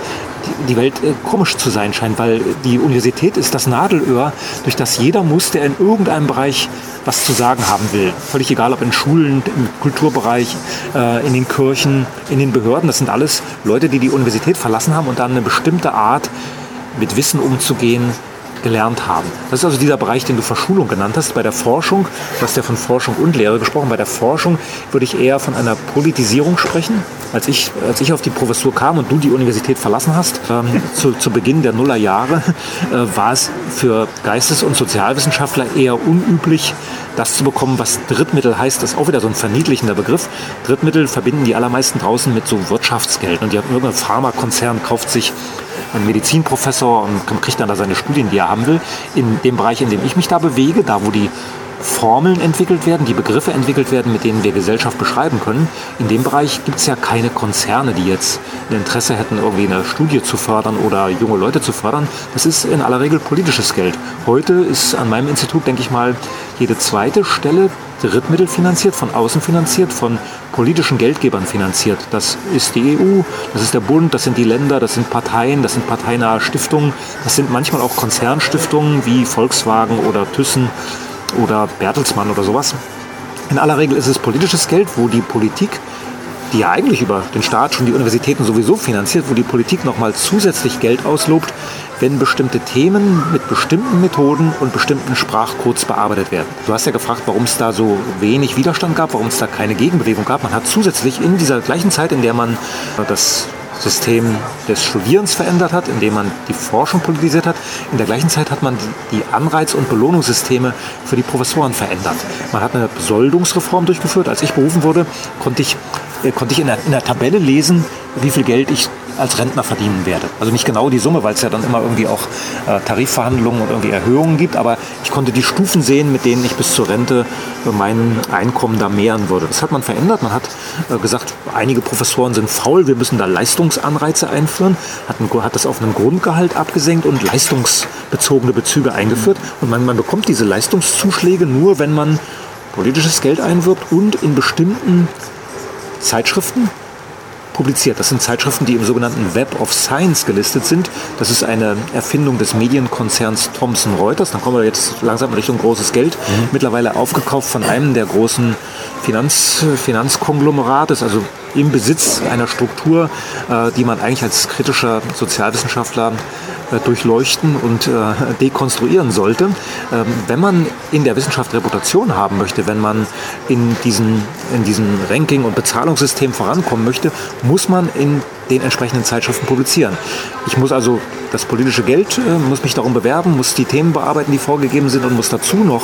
die Welt äh, komisch zu sein scheint, weil die Universität ist das Nadelöhr, durch das jeder muss, der in irgendeinem Bereich was zu sagen haben will. Völlig egal, ob in Schulen, im Kulturbereich, äh, in den Kirchen, in den Behörden. Das sind alles Leute, die die Universität verlassen haben und dann eine bestimmte Art mit Wissen umzugehen, gelernt haben. Das ist also dieser Bereich, den du Verschulung genannt hast. Bei der Forschung, du hast ja von Forschung und Lehre gesprochen, bei der Forschung würde ich eher von einer Politisierung sprechen. Als ich, als ich auf die Professur kam und du die Universität verlassen hast, ähm, [laughs] zu, zu Beginn der Nullerjahre, äh, war es für Geistes- und Sozialwissenschaftler eher unüblich, das zu bekommen, was Drittmittel heißt. Das ist auch wieder so ein verniedlichender Begriff. Drittmittel verbinden die allermeisten draußen mit so Wirtschaftsgeld. Und die haben irgendein Pharmakonzern kauft sich ein Medizinprofessor und kriegt dann da seine Studien, die er haben will. In dem Bereich, in dem ich mich da bewege, da wo die Formeln entwickelt werden, die Begriffe entwickelt werden, mit denen wir Gesellschaft beschreiben können. In dem Bereich gibt es ja keine Konzerne, die jetzt ein Interesse hätten, irgendwie eine Studie zu fördern oder junge Leute zu fördern. Das ist in aller Regel politisches Geld. Heute ist an meinem Institut, denke ich mal, jede zweite Stelle Drittmittel finanziert, von außen finanziert, von politischen Geldgebern finanziert. Das ist die EU, das ist der Bund, das sind die Länder, das sind Parteien, das sind parteinahe Stiftungen, das sind manchmal auch Konzernstiftungen wie Volkswagen oder Thyssen oder Bertelsmann oder sowas. In aller Regel ist es politisches Geld, wo die Politik, die ja eigentlich über den Staat schon die Universitäten sowieso finanziert, wo die Politik nochmal zusätzlich Geld auslobt, wenn bestimmte Themen mit bestimmten Methoden und bestimmten Sprachcodes bearbeitet werden. Du hast ja gefragt, warum es da so wenig Widerstand gab, warum es da keine Gegenbewegung gab. Man hat zusätzlich in dieser gleichen Zeit, in der man das System des Studierens verändert hat, indem man die Forschung politisiert hat. In der gleichen Zeit hat man die Anreiz- und Belohnungssysteme für die Professoren verändert. Man hat eine Besoldungsreform durchgeführt. Als ich berufen wurde, konnte ich, äh, konnte ich in der, in der Tabelle lesen, wie viel Geld ich als Rentner verdienen werde. Also nicht genau die Summe, weil es ja dann immer irgendwie auch äh, Tarifverhandlungen und irgendwie Erhöhungen gibt, aber ich konnte die Stufen sehen, mit denen ich bis zur Rente mein Einkommen da mehren würde. Das hat man verändert. Man hat äh, gesagt, einige Professoren sind faul, wir müssen da Leistungsanreize einführen, hat, ein, hat das auf einen Grundgehalt abgesenkt und leistungsbezogene Bezüge eingeführt. Und man, man bekommt diese Leistungszuschläge nur, wenn man politisches Geld einwirbt und in bestimmten Zeitschriften publiziert. Das sind Zeitschriften, die im sogenannten Web of Science gelistet sind. Das ist eine Erfindung des Medienkonzerns Thomson Reuters. Dann kommen wir jetzt langsam in Richtung großes Geld. Mhm. Mittlerweile aufgekauft von einem der großen Finanz, Finanzkonglomerates, also im Besitz einer Struktur, äh, die man eigentlich als kritischer Sozialwissenschaftler durchleuchten und äh, [laughs] dekonstruieren sollte. Ähm, wenn man in der Wissenschaft Reputation haben möchte, wenn man in, diesen, in diesem Ranking- und Bezahlungssystem vorankommen möchte, muss man in den entsprechenden Zeitschriften publizieren. Ich muss also das politische Geld, äh, muss mich darum bewerben, muss die Themen bearbeiten, die vorgegeben sind und muss dazu noch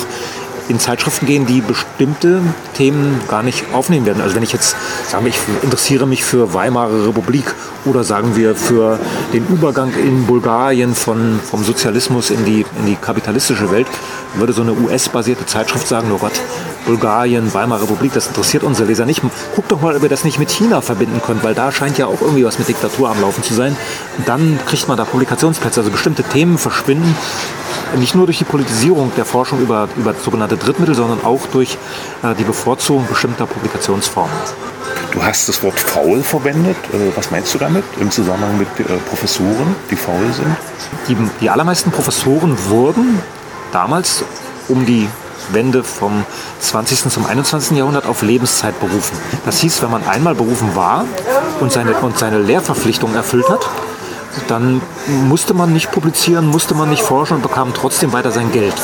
in Zeitschriften gehen, die bestimmte Themen gar nicht aufnehmen werden. Also wenn ich jetzt sage, ich interessiere mich für Weimarer Republik oder sagen wir für den Übergang in Bulgarien von, vom Sozialismus in die, in die kapitalistische Welt, würde so eine US-basierte Zeitschrift sagen, oh Gott, Bulgarien, Weimarer Republik, das interessiert unsere Leser nicht. Guck doch mal, ob ihr das nicht mit China verbinden könnt, weil da scheint ja auch irgendwie was mit Diktatur am Laufen zu sein. Und dann kriegt man da Publikationsplätze. Also bestimmte Themen verschwinden nicht nur durch die Politisierung der Forschung über, über sogenannte Drittmittel, sondern auch durch äh, die Bevorzugung bestimmter Publikationsformen. Du hast das Wort faul verwendet. Äh, was meinst du damit im Zusammenhang mit äh, Professoren, die faul sind? Die, die allermeisten Professoren wurden damals um die Wende vom 20. zum 21. Jahrhundert auf Lebenszeit berufen. Das hieß, wenn man einmal berufen war und seine, und seine Lehrverpflichtung erfüllt hat, dann musste man nicht publizieren, musste man nicht forschen und bekam trotzdem weiter sein Geld.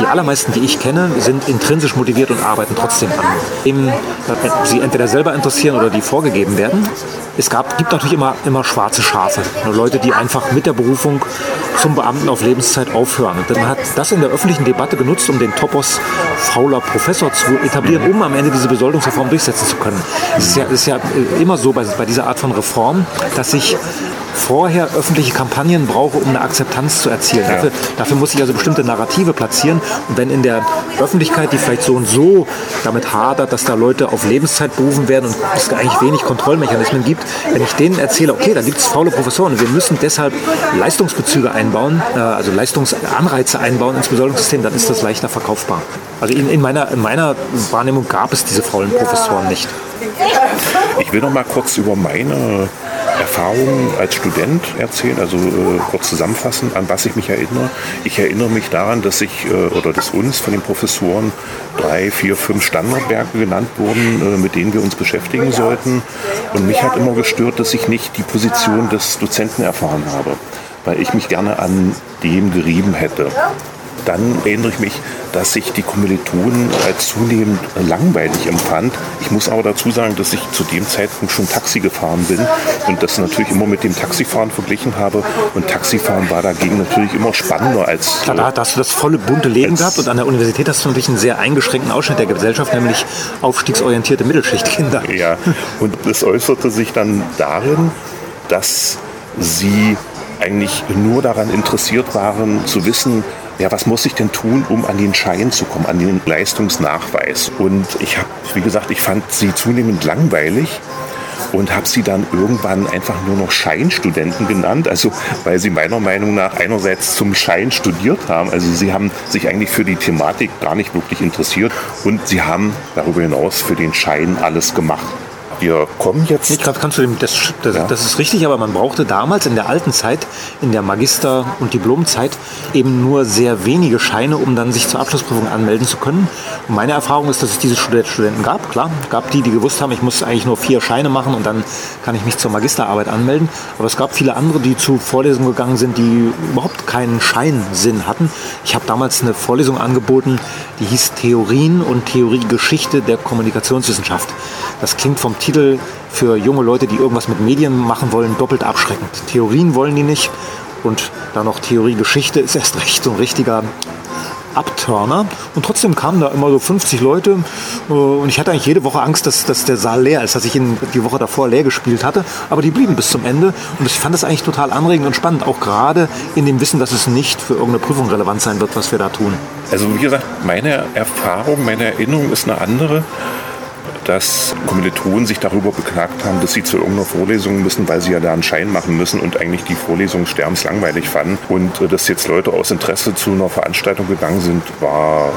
Die allermeisten, die ich kenne, sind intrinsisch motiviert und arbeiten trotzdem an. Dem sie entweder selber interessieren oder die vorgegeben werden. Es gab, gibt natürlich immer, immer schwarze Schafe. Leute, die einfach mit der Berufung zum Beamten auf Lebenszeit aufhören. Und man hat das in der öffentlichen Debatte genutzt, um den Topos fauler Professor zu etablieren, um am Ende diese Besoldungsreform durchsetzen zu können. Es ist ja, ist ja immer so bei, bei dieser Art von Reform, dass sich vorher öffentliche Kampagnen brauche, um eine Akzeptanz zu erzielen. Ja. Dafür, dafür, muss ich also bestimmte Narrative platzieren. Und wenn in der Öffentlichkeit, die vielleicht so und so damit hadert, dass da Leute auf Lebenszeit berufen werden und es eigentlich wenig Kontrollmechanismen gibt, wenn ich denen erzähle, okay, da gibt es faule Professoren und wir müssen deshalb Leistungsbezüge einbauen, äh, also Leistungsanreize einbauen ins Besoldungssystem, dann ist das leichter verkaufbar. Also in, in, meiner, in meiner Wahrnehmung gab es diese faulen Professoren nicht. Ich will noch mal kurz über meine Erfahrungen als Student erzählen, also äh, kurz zusammenfassen, an was ich mich erinnere. Ich erinnere mich daran, dass ich äh, oder dass uns von den Professoren drei, vier, fünf Standardwerke genannt wurden, äh, mit denen wir uns beschäftigen sollten. Und mich hat immer gestört, dass ich nicht die Position des Dozenten erfahren habe, weil ich mich gerne an dem gerieben hätte dann erinnere ich mich, dass ich die Kommilitonen als zunehmend langweilig empfand. Ich muss aber dazu sagen, dass ich zu dem Zeitpunkt schon Taxi gefahren bin und das natürlich immer mit dem Taxifahren verglichen habe. Und Taxifahren war dagegen natürlich immer spannender als. Klar, da hast du das volle bunte Leben gehabt und an der Universität hast du natürlich einen sehr eingeschränkten Ausschnitt der Gesellschaft, nämlich aufstiegsorientierte Mittelschichtkinder. Ja, und das äußerte sich dann darin, dass sie eigentlich nur daran interessiert waren, zu wissen, ja, was muss ich denn tun, um an den Schein zu kommen, an den Leistungsnachweis? Und ich habe, wie gesagt, ich fand sie zunehmend langweilig und habe sie dann irgendwann einfach nur noch Scheinstudenten genannt, also weil sie meiner Meinung nach einerseits zum Schein studiert haben, also sie haben sich eigentlich für die Thematik gar nicht wirklich interessiert. Und sie haben darüber hinaus für den Schein alles gemacht wir kommen jetzt. Ich kannst du dem, das, das, ja. das, ist richtig, aber man brauchte damals in der alten Zeit, in der Magister- und Diplomzeit, eben nur sehr wenige Scheine, um dann sich zur Abschlussprüfung anmelden zu können. Und meine Erfahrung ist, dass es diese Studenten gab. Klar, gab die, die gewusst haben, ich muss eigentlich nur vier Scheine machen und dann kann ich mich zur Magisterarbeit anmelden. Aber es gab viele andere, die zu Vorlesungen gegangen sind, die überhaupt keinen Scheinsinn hatten. Ich habe damals eine Vorlesung angeboten, die hieß Theorien und Theoriegeschichte der Kommunikationswissenschaft. Das klingt vom Titel für junge Leute, die irgendwas mit Medien machen wollen, doppelt abschreckend. Theorien wollen die nicht und dann noch Theoriegeschichte ist erst recht so ein richtiger Abturner. Und trotzdem kamen da immer so 50 Leute. Äh, und ich hatte eigentlich jede Woche Angst, dass, dass der Saal leer ist, dass ich ihn die Woche davor leer gespielt hatte. Aber die blieben bis zum Ende. Und ich fand das eigentlich total anregend und spannend. Auch gerade in dem Wissen, dass es nicht für irgendeine Prüfung relevant sein wird, was wir da tun. Also wie gesagt, meine Erfahrung, meine Erinnerung ist eine andere dass Kommilitonen sich darüber beklagt haben, dass sie zu irgendeiner Vorlesung müssen, weil sie ja da einen Schein machen müssen und eigentlich die Vorlesung sterbenslangweilig fanden. Und äh, dass jetzt Leute aus Interesse zu einer Veranstaltung gegangen sind, war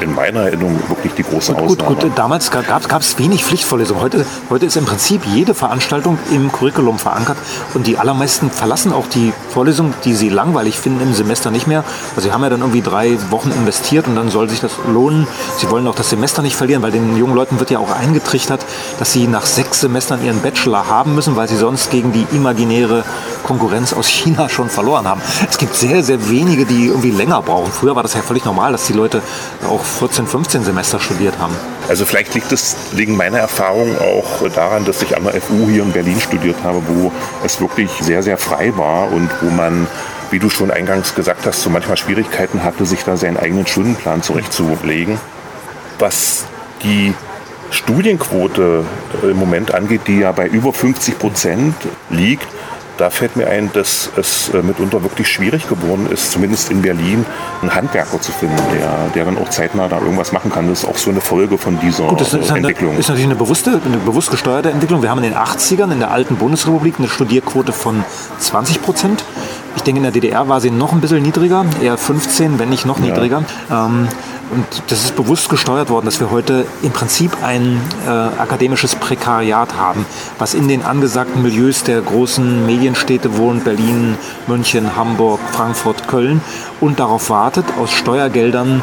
in meiner Erinnerung wirklich die große gut, Ausnahme. Gut, gut, damals gab es wenig Pflichtvorlesungen. Heute, heute ist im Prinzip jede Veranstaltung im Curriculum verankert und die allermeisten verlassen auch die Vorlesung, die sie langweilig finden im Semester nicht mehr. Also sie haben ja dann irgendwie drei Wochen investiert und dann soll sich das lohnen. Sie wollen auch das Semester nicht verlieren, weil den jungen Leuten wird ja auch eingetrichtert, dass sie nach sechs Semestern ihren Bachelor haben müssen, weil sie sonst gegen die imaginäre Konkurrenz aus China schon verloren haben. Es gibt sehr, sehr wenige, die irgendwie länger brauchen. Früher war das ja völlig normal, dass die Leute auch 14, 15 Semester studiert haben. Also vielleicht liegt es, liegen meine Erfahrungen auch daran, dass ich an der FU hier in Berlin studiert habe, wo es wirklich sehr, sehr frei war und wo man wie du schon eingangs gesagt hast, so manchmal Schwierigkeiten hatte, sich da seinen eigenen Stundenplan zurechtzulegen. Was die Studienquote im Moment angeht, die ja bei über 50 Prozent liegt, da fällt mir ein, dass es äh, mitunter wirklich schwierig geworden ist, zumindest in Berlin, einen Handwerker zu finden, der, der dann auch zeitnah da irgendwas machen kann. Das ist auch so eine Folge von dieser Gut, das ist Entwicklung. Eine, ist natürlich eine bewusste, eine bewusst gesteuerte Entwicklung. Wir haben in den 80ern in der alten Bundesrepublik eine Studierquote von 20 Prozent. Ich denke, in der DDR war sie noch ein bisschen niedriger, eher 15, wenn nicht noch niedriger. Ja. Ähm, und das ist bewusst gesteuert worden, dass wir heute im Prinzip ein äh, akademisches Prekariat haben, was in den angesagten Milieus der großen Medienstädte wohnt, Berlin, München, Hamburg, Frankfurt, Köln, und darauf wartet, aus Steuergeldern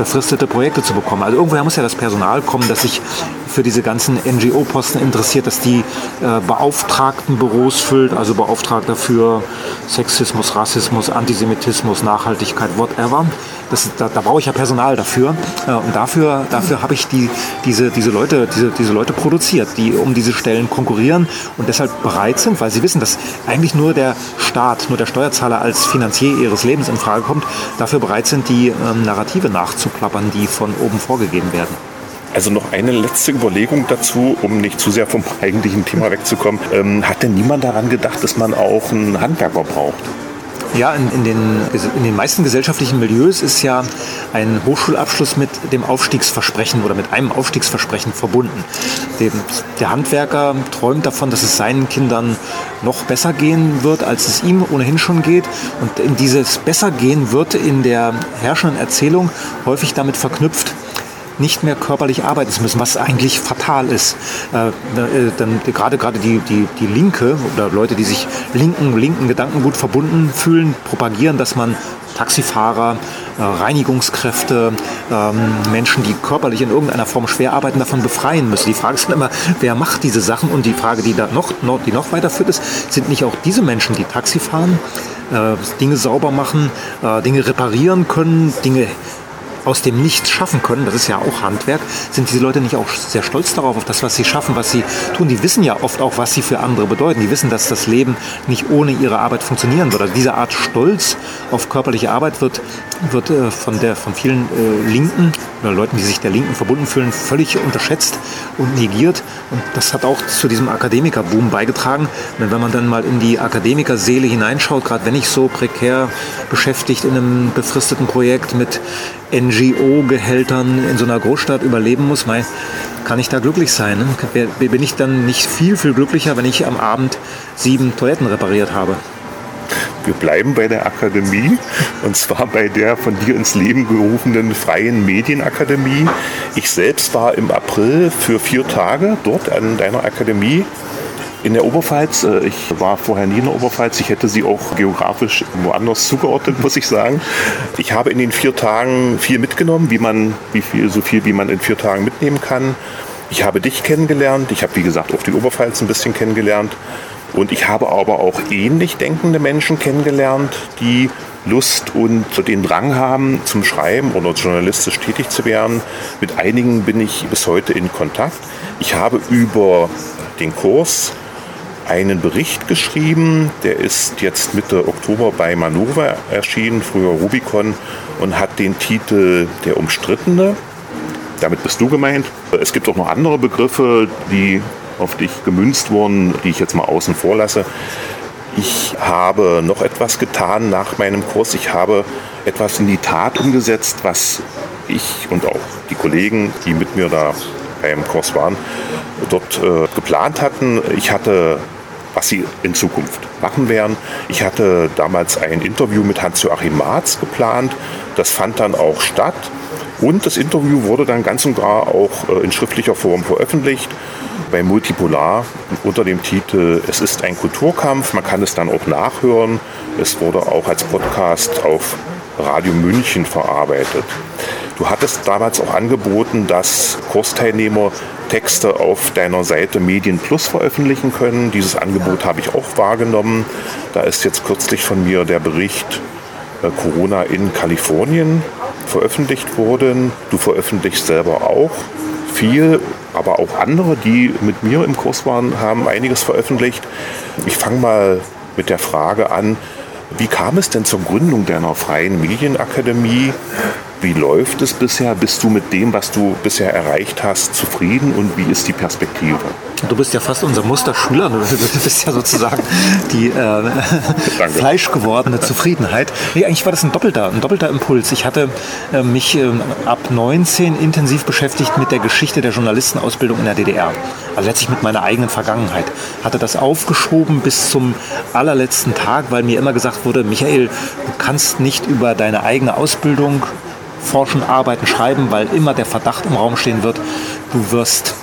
befristete Projekte zu bekommen. Also irgendwoher muss ja das Personal kommen, das sich für diese ganzen NGO-Posten interessiert, dass die äh, Beauftragtenbüros füllt, also Beauftragter für Sexismus, Rassismus, Antisemitismus, Nachhaltigkeit, whatever. Das, da, da brauche ich ja Personal dafür. Äh, und dafür, dafür habe ich die, diese, diese, Leute, diese, diese Leute produziert, die um diese Stellen konkurrieren und deshalb bereit sind, weil sie wissen, dass eigentlich nur der Staat, nur der Steuerzahler als Finanzier ihres Lebens in Frage kommt, dafür bereit sind, die ähm, Narrative nachzuplappern, die von oben vorgegeben werden. Also noch eine letzte Überlegung dazu, um nicht zu sehr vom [laughs] eigentlichen Thema wegzukommen. Ähm, hat denn niemand daran gedacht, dass man auch einen Handwerker braucht? Ja, in, in, den, in den meisten gesellschaftlichen Milieus ist ja ein Hochschulabschluss mit dem Aufstiegsversprechen oder mit einem Aufstiegsversprechen verbunden. Dem, der Handwerker träumt davon, dass es seinen Kindern noch besser gehen wird, als es ihm ohnehin schon geht. Und dieses Bessergehen wird in der herrschenden Erzählung häufig damit verknüpft, nicht mehr körperlich arbeiten zu müssen, was eigentlich fatal ist. Äh, äh, dann gerade gerade die, die, die Linke oder Leute, die sich linken, linken Gedankengut verbunden fühlen, propagieren, dass man Taxifahrer, äh, Reinigungskräfte, ähm, Menschen, die körperlich in irgendeiner Form schwer arbeiten, davon befreien müssen. Die Frage ist dann immer, wer macht diese Sachen? Und die Frage, die da noch, noch, die noch weiterführt, ist, sind nicht auch diese Menschen, die Taxi fahren, äh, Dinge sauber machen, äh, Dinge reparieren können, Dinge aus dem Nichts schaffen können, das ist ja auch Handwerk, sind diese Leute nicht auch sehr stolz darauf, auf das, was sie schaffen, was sie tun. Die wissen ja oft auch, was sie für andere bedeuten. Die wissen, dass das Leben nicht ohne ihre Arbeit funktionieren würde. Also diese Art Stolz auf körperliche Arbeit wird, wird äh, von, der, von vielen äh, Linken oder Leuten, die sich der Linken verbunden fühlen, völlig unterschätzt und negiert. Und das hat auch zu diesem Akademikerboom beigetragen. Denn wenn man dann mal in die Akademikerseele hineinschaut, gerade wenn ich so prekär beschäftigt in einem befristeten Projekt mit NGO-Gehältern in so einer Großstadt überleben muss, mei, kann ich da glücklich sein? Ne? Bin ich dann nicht viel, viel glücklicher, wenn ich am Abend sieben Toiletten repariert habe? Wir bleiben bei der Akademie und zwar bei der von dir ins Leben gerufenen Freien Medienakademie. Ich selbst war im April für vier Tage dort an deiner Akademie in der Oberpfalz. Äh, ich war vorher nie in der Oberpfalz. Ich hätte sie auch geografisch woanders zugeordnet, muss ich sagen. Ich habe in den vier Tagen viel mitgenommen, wie man, wie viel, so viel wie man in vier Tagen mitnehmen kann. Ich habe dich kennengelernt. Ich habe, wie gesagt, auch die Oberpfalz ein bisschen kennengelernt. Und ich habe aber auch ähnlich denkende Menschen kennengelernt, die Lust und den Drang haben, zum Schreiben oder journalistisch tätig zu werden. Mit einigen bin ich bis heute in Kontakt. Ich habe über den Kurs einen Bericht geschrieben, der ist jetzt Mitte Oktober bei Manova erschienen, früher Rubicon, und hat den Titel Der Umstrittene. Damit bist du gemeint. Es gibt auch noch andere Begriffe, die auf dich gemünzt wurden, die ich jetzt mal außen vor lasse. Ich habe noch etwas getan nach meinem Kurs. Ich habe etwas in die Tat umgesetzt, was ich und auch die Kollegen, die mit mir da beim Kurs waren, dort äh, geplant hatten. Ich hatte was sie in Zukunft machen werden. Ich hatte damals ein Interview mit Hans-Joachim Marz geplant. Das fand dann auch statt. Und das Interview wurde dann ganz und gar auch äh, in schriftlicher Form veröffentlicht bei Multipolar unter dem Titel Es ist ein Kulturkampf. Man kann es dann auch nachhören. Es wurde auch als Podcast auf Radio München verarbeitet. Du hattest damals auch angeboten, dass Kursteilnehmer Texte auf deiner Seite Medien Plus veröffentlichen können. Dieses Angebot habe ich auch wahrgenommen. Da ist jetzt kürzlich von mir der Bericht äh, Corona in Kalifornien veröffentlicht worden. Du veröffentlichst selber auch viel, aber auch andere, die mit mir im Kurs waren, haben einiges veröffentlicht. Ich fange mal mit der Frage an, wie kam es denn zur Gründung deiner freien Medienakademie? Wie läuft es bisher? Bist du mit dem, was du bisher erreicht hast, zufrieden und wie ist die Perspektive? Du bist ja fast unser Musterschüler. Du bist ja sozusagen die äh, fleischgewordene Zufriedenheit. Nee, eigentlich war das ein doppelter, ein doppelter Impuls. Ich hatte äh, mich äh, ab 19 intensiv beschäftigt mit der Geschichte der Journalistenausbildung in der DDR. Also letztlich mit meiner eigenen Vergangenheit. Hatte das aufgeschoben bis zum allerletzten Tag, weil mir immer gesagt wurde, Michael, du kannst nicht über deine eigene Ausbildung forschen, arbeiten, schreiben, weil immer der Verdacht im Raum stehen wird, du wirst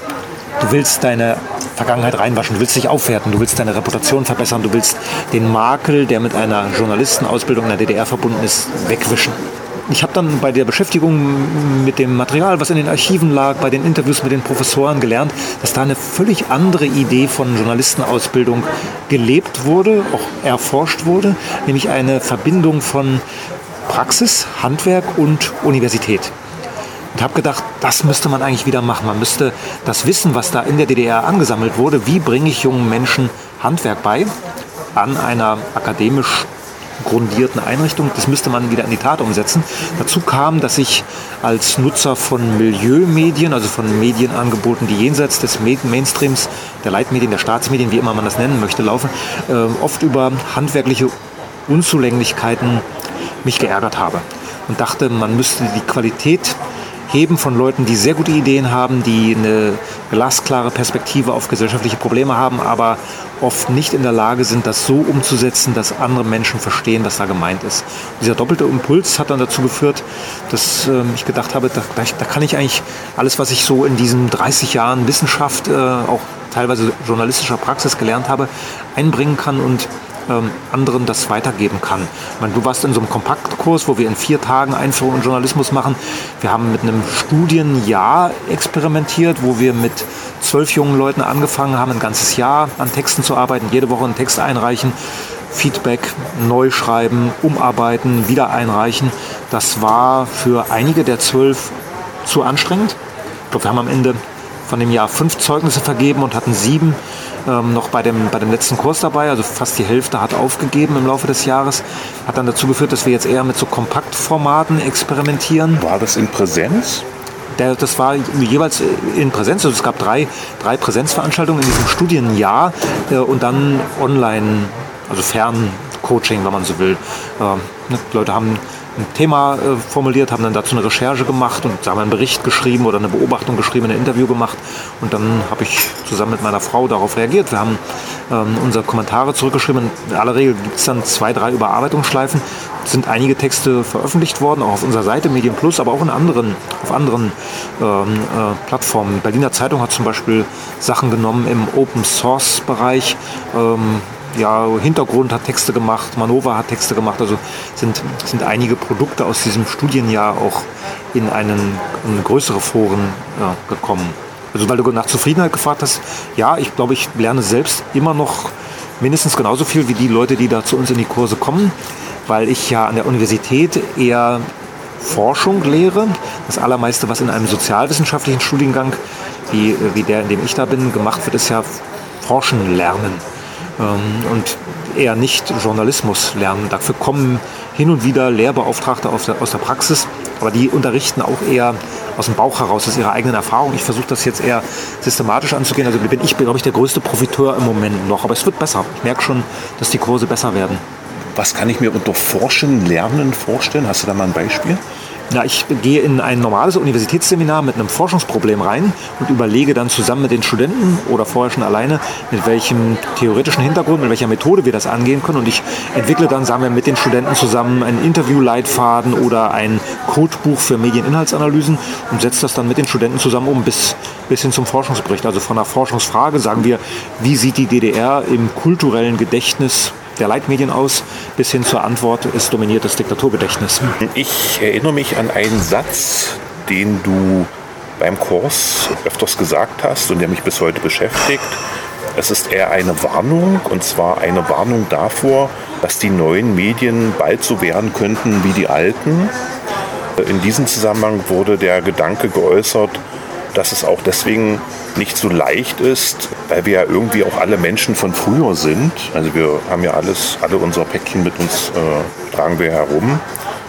Du willst deine Vergangenheit reinwaschen, du willst dich aufwerten, du willst deine Reputation verbessern, du willst den Makel, der mit einer Journalistenausbildung in der DDR verbunden ist, wegwischen. Ich habe dann bei der Beschäftigung mit dem Material, was in den Archiven lag, bei den Interviews mit den Professoren gelernt, dass da eine völlig andere Idee von Journalistenausbildung gelebt wurde, auch erforscht wurde, nämlich eine Verbindung von Praxis, Handwerk und Universität und habe gedacht, das müsste man eigentlich wieder machen. Man müsste das Wissen, was da in der DDR angesammelt wurde, wie bringe ich jungen Menschen Handwerk bei an einer akademisch grundierten Einrichtung, das müsste man wieder in die Tat umsetzen. Dazu kam, dass ich als Nutzer von Milieumedien, also von Medienangeboten, die jenseits des Mainstreams, der Leitmedien, der Staatsmedien, wie immer man das nennen möchte, laufen, äh, oft über handwerkliche Unzulänglichkeiten mich geärgert habe und dachte, man müsste die Qualität heben von Leuten, die sehr gute Ideen haben, die eine glasklare Perspektive auf gesellschaftliche Probleme haben, aber oft nicht in der Lage sind, das so umzusetzen, dass andere Menschen verstehen, was da gemeint ist. dieser doppelte Impuls hat dann dazu geführt, dass äh, ich gedacht habe, da, da, kann ich eigentlich alles, was ich so in diesen 30 Jahren Wissenschaft, äh, auch teilweise journalistischer Praxis gelernt habe, einbringen kann und ähm, anderen das weitergeben kann. Ich meine, du warst in so einem Kompaktkurs, wo wir in vier Tagen Einführung in Journalismus machen. Wir haben mit einem Studienjahr experimentiert, wo wir mit zwölf jungen Leuten angefangen haben, ein ganzes Jahr an Texten zu arbeiten, jede Woche einen Text einreichen. Feedback, neu schreiben, umarbeiten, wieder einreichen. Das war für einige der zwölf zu anstrengend. Ich glaube, wir haben am Ende von dem Jahr fünf Zeugnisse vergeben und hatten sieben ähm, noch bei dem, bei dem letzten Kurs dabei. Also fast die Hälfte hat aufgegeben im Laufe des Jahres. Hat dann dazu geführt, dass wir jetzt eher mit so Kompaktformaten experimentieren. War das in Präsenz? Der, das war jeweils in Präsenz. Also es gab drei, drei Präsenzveranstaltungen in diesem Studienjahr äh, und dann online, also Ferncoaching, wenn man so will. Äh, ne, Leute haben ein Thema äh, formuliert, haben dann dazu eine Recherche gemacht und haben einen Bericht geschrieben oder eine Beobachtung geschrieben, ein Interview gemacht. Und dann habe ich zusammen mit meiner Frau darauf reagiert. Wir haben ähm, unsere Kommentare zurückgeschrieben. In aller Regel gibt es dann zwei, drei Überarbeitungsschleifen. Es sind einige Texte veröffentlicht worden, auch auf unserer Seite Medien Plus, aber auch in anderen, auf anderen ähm, äh, Plattformen. Berliner Zeitung hat zum Beispiel Sachen genommen im Open Source Bereich. Ähm, ja, Hintergrund hat Texte gemacht, Manova hat Texte gemacht. Also sind, sind einige Produkte aus diesem Studienjahr auch in, einen, in größere Foren ja, gekommen. Also weil du nach Zufriedenheit gefragt hast, ja, ich glaube, ich lerne selbst immer noch mindestens genauso viel wie die Leute, die da zu uns in die Kurse kommen, weil ich ja an der Universität eher Forschung lehre. Das allermeiste, was in einem sozialwissenschaftlichen Studiengang, wie, wie der, in dem ich da bin, gemacht wird, ist ja Forschen lernen. Ähm, und eher nicht Journalismus lernen. Dafür kommen hin und wieder Lehrbeauftragte aus der, aus der Praxis, aber die unterrichten auch eher aus dem Bauch heraus, aus ihrer eigenen Erfahrung. Ich versuche das jetzt eher systematisch anzugehen. Also bin ich, glaube ich, der größte Profiteur im Moment noch, aber es wird besser. Ich merke schon, dass die Kurse besser werden. Was kann ich mir unter Forschen, Lernen vorstellen? Hast du da mal ein Beispiel? Na, ich gehe in ein normales Universitätsseminar mit einem Forschungsproblem rein und überlege dann zusammen mit den Studenten oder vorher schon alleine, mit welchem theoretischen Hintergrund, mit welcher Methode wir das angehen können. Und ich entwickle dann, sagen wir, mit den Studenten zusammen einen Interviewleitfaden oder ein Codebuch für Medieninhaltsanalysen und setzt das dann mit den Studenten zusammen um bis, bis hin zum Forschungsbericht. Also von einer Forschungsfrage sagen wir, wie sieht die DDR im kulturellen Gedächtnis der Leitmedien aus, bis hin zur Antwort, es dominiert das Diktaturgedächtnis. Ich erinnere mich an einen Satz, den du beim Kurs öfters gesagt hast und der mich bis heute beschäftigt. Es ist eher eine Warnung, und zwar eine Warnung davor, dass die neuen Medien bald so werden könnten wie die alten. In diesem Zusammenhang wurde der Gedanke geäußert, dass es auch deswegen nicht so leicht ist, weil wir ja irgendwie auch alle Menschen von früher sind. Also wir haben ja alles, alle unsere Päckchen mit uns äh, tragen wir herum,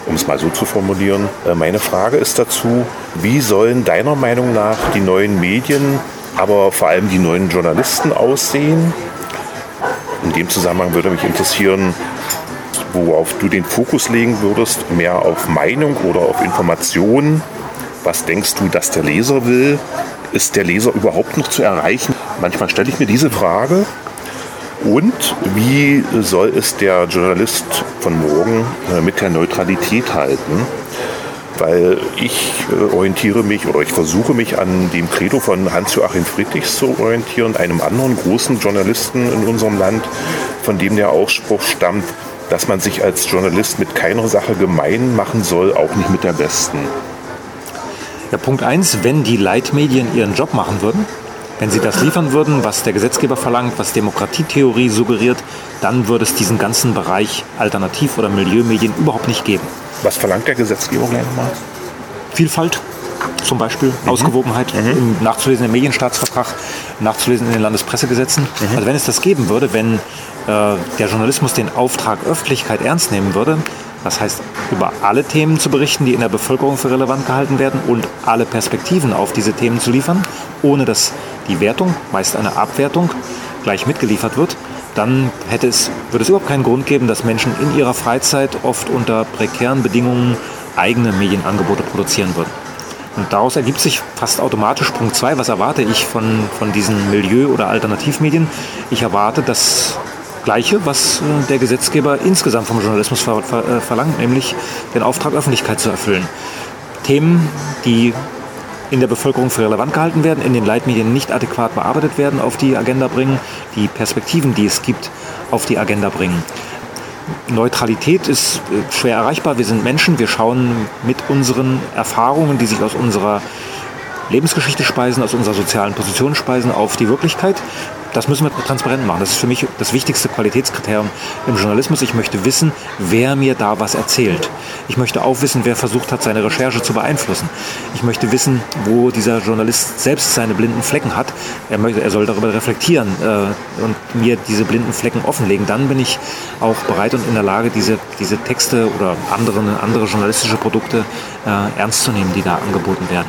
um es mal so zu formulieren. Äh, meine Frage ist dazu, wie sollen deiner Meinung nach die neuen Medien, aber vor allem die neuen Journalisten aussehen? In dem Zusammenhang würde mich interessieren, worauf du den Fokus legen würdest, mehr auf Meinung oder auf Information. Was denkst du, dass der Leser will? Ist der Leser überhaupt noch zu erreichen? Manchmal stelle ich mir diese Frage. Und wie soll es der Journalist von morgen äh, mit der Neutralität halten? Weil ich äh, orientiere mich oder ich versuche mich an dem Credo von Hans-Joachim Friedrichs zu orientieren, einem anderen großen Journalisten in unserem Land, von dem der Ausspruch stammt, dass man sich als Journalist mit keiner Sache gemein machen soll, auch nicht mit der besten. Ja, Punkt 1, wenn die Leitmedien ihren Job machen würden, wenn sie das liefern würden, was der Gesetzgeber verlangt, was Demokratietheorie suggeriert, dann würde es diesen ganzen Bereich Alternativ- oder Milieumedien überhaupt nicht geben. Was verlangt der Gesetzgeber gleich nochmal? Vielfalt, zum Beispiel mhm. Ausgewogenheit mhm. nachzulesen im Medienstaatsvertrag, nachzulesen in den Landespressegesetzen. Mhm. Also wenn es das geben würde, wenn äh, der Journalismus den Auftrag Öffentlichkeit ernst nehmen würde, das heißt, über alle Themen zu berichten, die in der Bevölkerung für relevant gehalten werden und alle Perspektiven auf diese Themen zu liefern, ohne dass die Wertung, meist eine Abwertung, gleich mitgeliefert wird, dann hätte es, würde es überhaupt keinen Grund geben, dass Menschen in ihrer Freizeit oft unter prekären Bedingungen eigene Medienangebote produzieren würden. Und daraus ergibt sich fast automatisch Punkt 2, was erwarte ich von, von diesen Milieu- oder Alternativmedien? Ich erwarte das Gleiche, was äh, der Gesetzgeber insgesamt vom Journalismus ver ver äh, verlangt, nämlich den Auftrag Öffentlichkeit zu erfüllen. Themen, die in der Bevölkerung für relevant gehalten werden, in den Leitmedien nicht adäquat bearbeitet werden, auf die Agenda bringen, die Perspektiven, die es gibt, auf die Agenda bringen. Neutralität ist äh, schwer erreichbar. Wir sind Menschen, wir schauen mit unseren Erfahrungen, die sich aus unserer Lebensgeschichte speisen, aus unserer sozialen Position speisen, auf die Wirklichkeit. Das müssen wir transparent machen. Das ist für mich das wichtigste Qualitätskriterium im Journalismus. Ich möchte wissen, wer mir da was erzählt. Ich möchte auch wissen, wer versucht hat, seine Recherche zu beeinflussen. Ich möchte wissen, wo dieser Journalist selbst seine blinden Flecken hat. Er, möchte, er soll darüber reflektieren äh, und mir diese blinden Flecken offenlegen. Dann bin ich auch bereit und in der Lage, diese, diese Texte oder andere, andere journalistische Produkte äh, ernst zu nehmen, die da angeboten werden.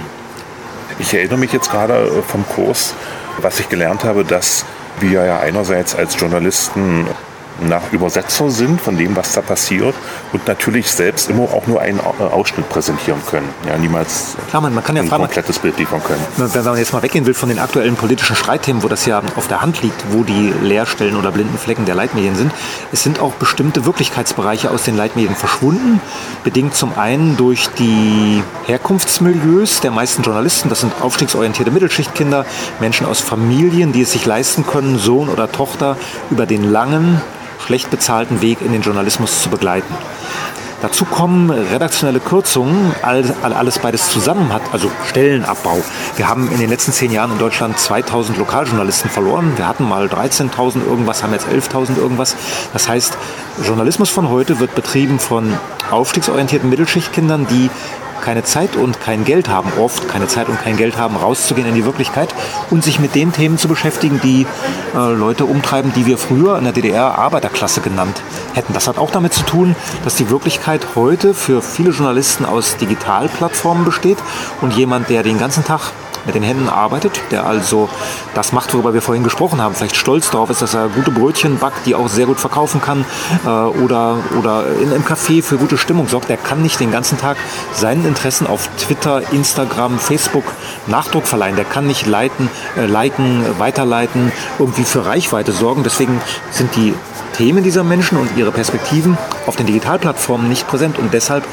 Ich erinnere mich jetzt gerade vom Kurs, was ich gelernt habe, dass wir ja einerseits als Journalisten nach Übersetzer sind von dem, was da passiert und natürlich selbst immer auch nur einen äh, Ausschnitt präsentieren können. Ja, niemals Klar, man, man kann ja ein fragen, komplettes Bild liefern können. Wenn man jetzt mal weggehen will von den aktuellen politischen Streitthemen, wo das ja auf der Hand liegt, wo die Leerstellen oder blinden Flecken der Leitmedien sind, es sind auch bestimmte Wirklichkeitsbereiche aus den Leitmedien verschwunden, bedingt zum einen durch die Herkunftsmilieus der meisten Journalisten, das sind aufstiegsorientierte Mittelschichtkinder, Menschen aus Familien, die es sich leisten können, Sohn oder Tochter über den langen schlecht bezahlten Weg in den Journalismus zu begleiten. Dazu kommen redaktionelle Kürzungen, alles beides zusammen hat, also Stellenabbau. Wir haben in den letzten zehn Jahren in Deutschland 2000 Lokaljournalisten verloren. Wir hatten mal 13.000 irgendwas, haben jetzt 11.000 irgendwas. Das heißt, Journalismus von heute wird betrieben von aufstiegsorientierten Mittelschichtkindern, die keine Zeit und kein Geld haben, oft keine Zeit und kein Geld haben, rauszugehen in die Wirklichkeit und sich mit den Themen zu beschäftigen, die äh, Leute umtreiben, die wir früher in der DDR Arbeiterklasse genannt hätten. Das hat auch damit zu tun, dass die Wirklichkeit heute für viele Journalisten aus Digitalplattformen besteht und jemand, der den ganzen Tag mit den Händen arbeitet, der also das macht, worüber wir vorhin gesprochen haben, vielleicht stolz darauf ist, dass er gute Brötchen backt, die auch sehr gut verkaufen kann äh, oder, oder in einem Café für gute Stimmung sorgt, der kann nicht den ganzen Tag seinen Interessen auf Twitter, Instagram, Facebook Nachdruck verleihen. Der kann nicht leiten, äh, liken, weiterleiten, irgendwie für Reichweite sorgen. Deswegen sind die Themen dieser Menschen und ihre Perspektiven auf den Digitalplattformen nicht präsent und deshalb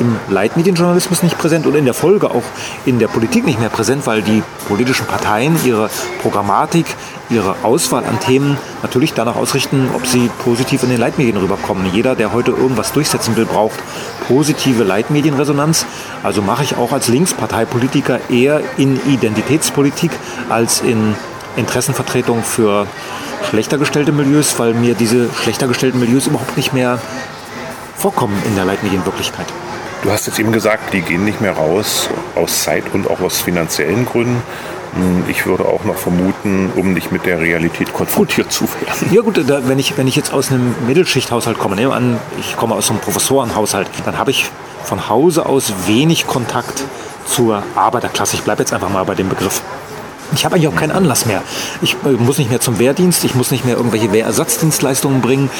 im Leitmedienjournalismus nicht präsent und in der Folge auch in der Politik nicht mehr präsent, weil die politischen Parteien ihre Programmatik, ihre Auswahl an Themen natürlich danach ausrichten, ob sie positiv in den Leitmedien rüberkommen. Jeder, der heute irgendwas durchsetzen will, braucht positive Leitmedienresonanz. Also mache ich auch als Linksparteipolitiker eher in Identitätspolitik als in Interessenvertretung für schlechter gestellte Milieus, weil mir diese schlechter gestellten Milieus überhaupt nicht mehr vorkommen in der Leitmedienwirklichkeit. Du hast jetzt eben gesagt, die gehen nicht mehr raus aus Zeit- und auch aus finanziellen Gründen. Hm, ich würde auch noch vermuten, um nicht mit der Realität konfrontiert zu werden. Ja gut, da, wenn, ich, wenn ich jetzt aus einem Mittelschichthaushalt komme, nehmen an, ich komme aus einem Professorenhaushalt, dann habe ich von Hause aus wenig Kontakt zur Arbeiterklasse. Ich bleibe jetzt einfach mal bei dem Begriff. Ich habe eigentlich auch keinen Anlass mehr. Ich äh, muss nicht mehr zum Wehrdienst, ich muss nicht mehr irgendwelche Wehrersatzdienstleistungen bringen.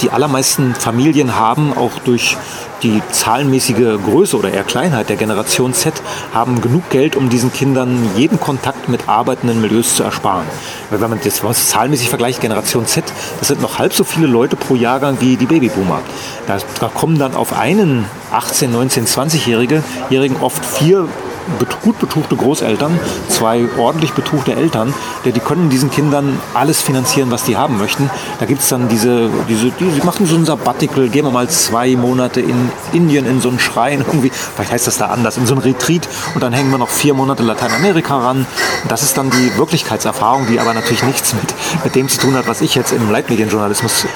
Die allermeisten Familien haben auch durch die zahlenmäßige Größe oder eher Kleinheit der Generation Z haben genug Geld, um diesen Kindern jeden Kontakt mit arbeitenden Milieus zu ersparen. Weil wenn man das, wenn man das zahlenmäßig vergleicht, Generation Z, das sind noch halb so viele Leute pro Jahrgang wie die Babyboomer. Da, da kommen dann auf einen 18, 19, 20-Jährigen oft vier gut betuchte Großeltern, zwei ordentlich betuchte Eltern, die, können diesen Kindern alles finanzieren, was die haben möchten. Da gibt es dann diese, diese, die, die machen so ein Sabbatical, gehen wir mal zwei Monate in Indien in so einen Schrein, irgendwie, vielleicht heißt das da anders, in so einen Retreat und dann hängen wir noch vier Monate Lateinamerika ran. Das ist dann die Wirklichkeitserfahrung, die aber natürlich nichts mit, mit dem zu tun hat, was ich jetzt im Leitmedienjournalismus äh,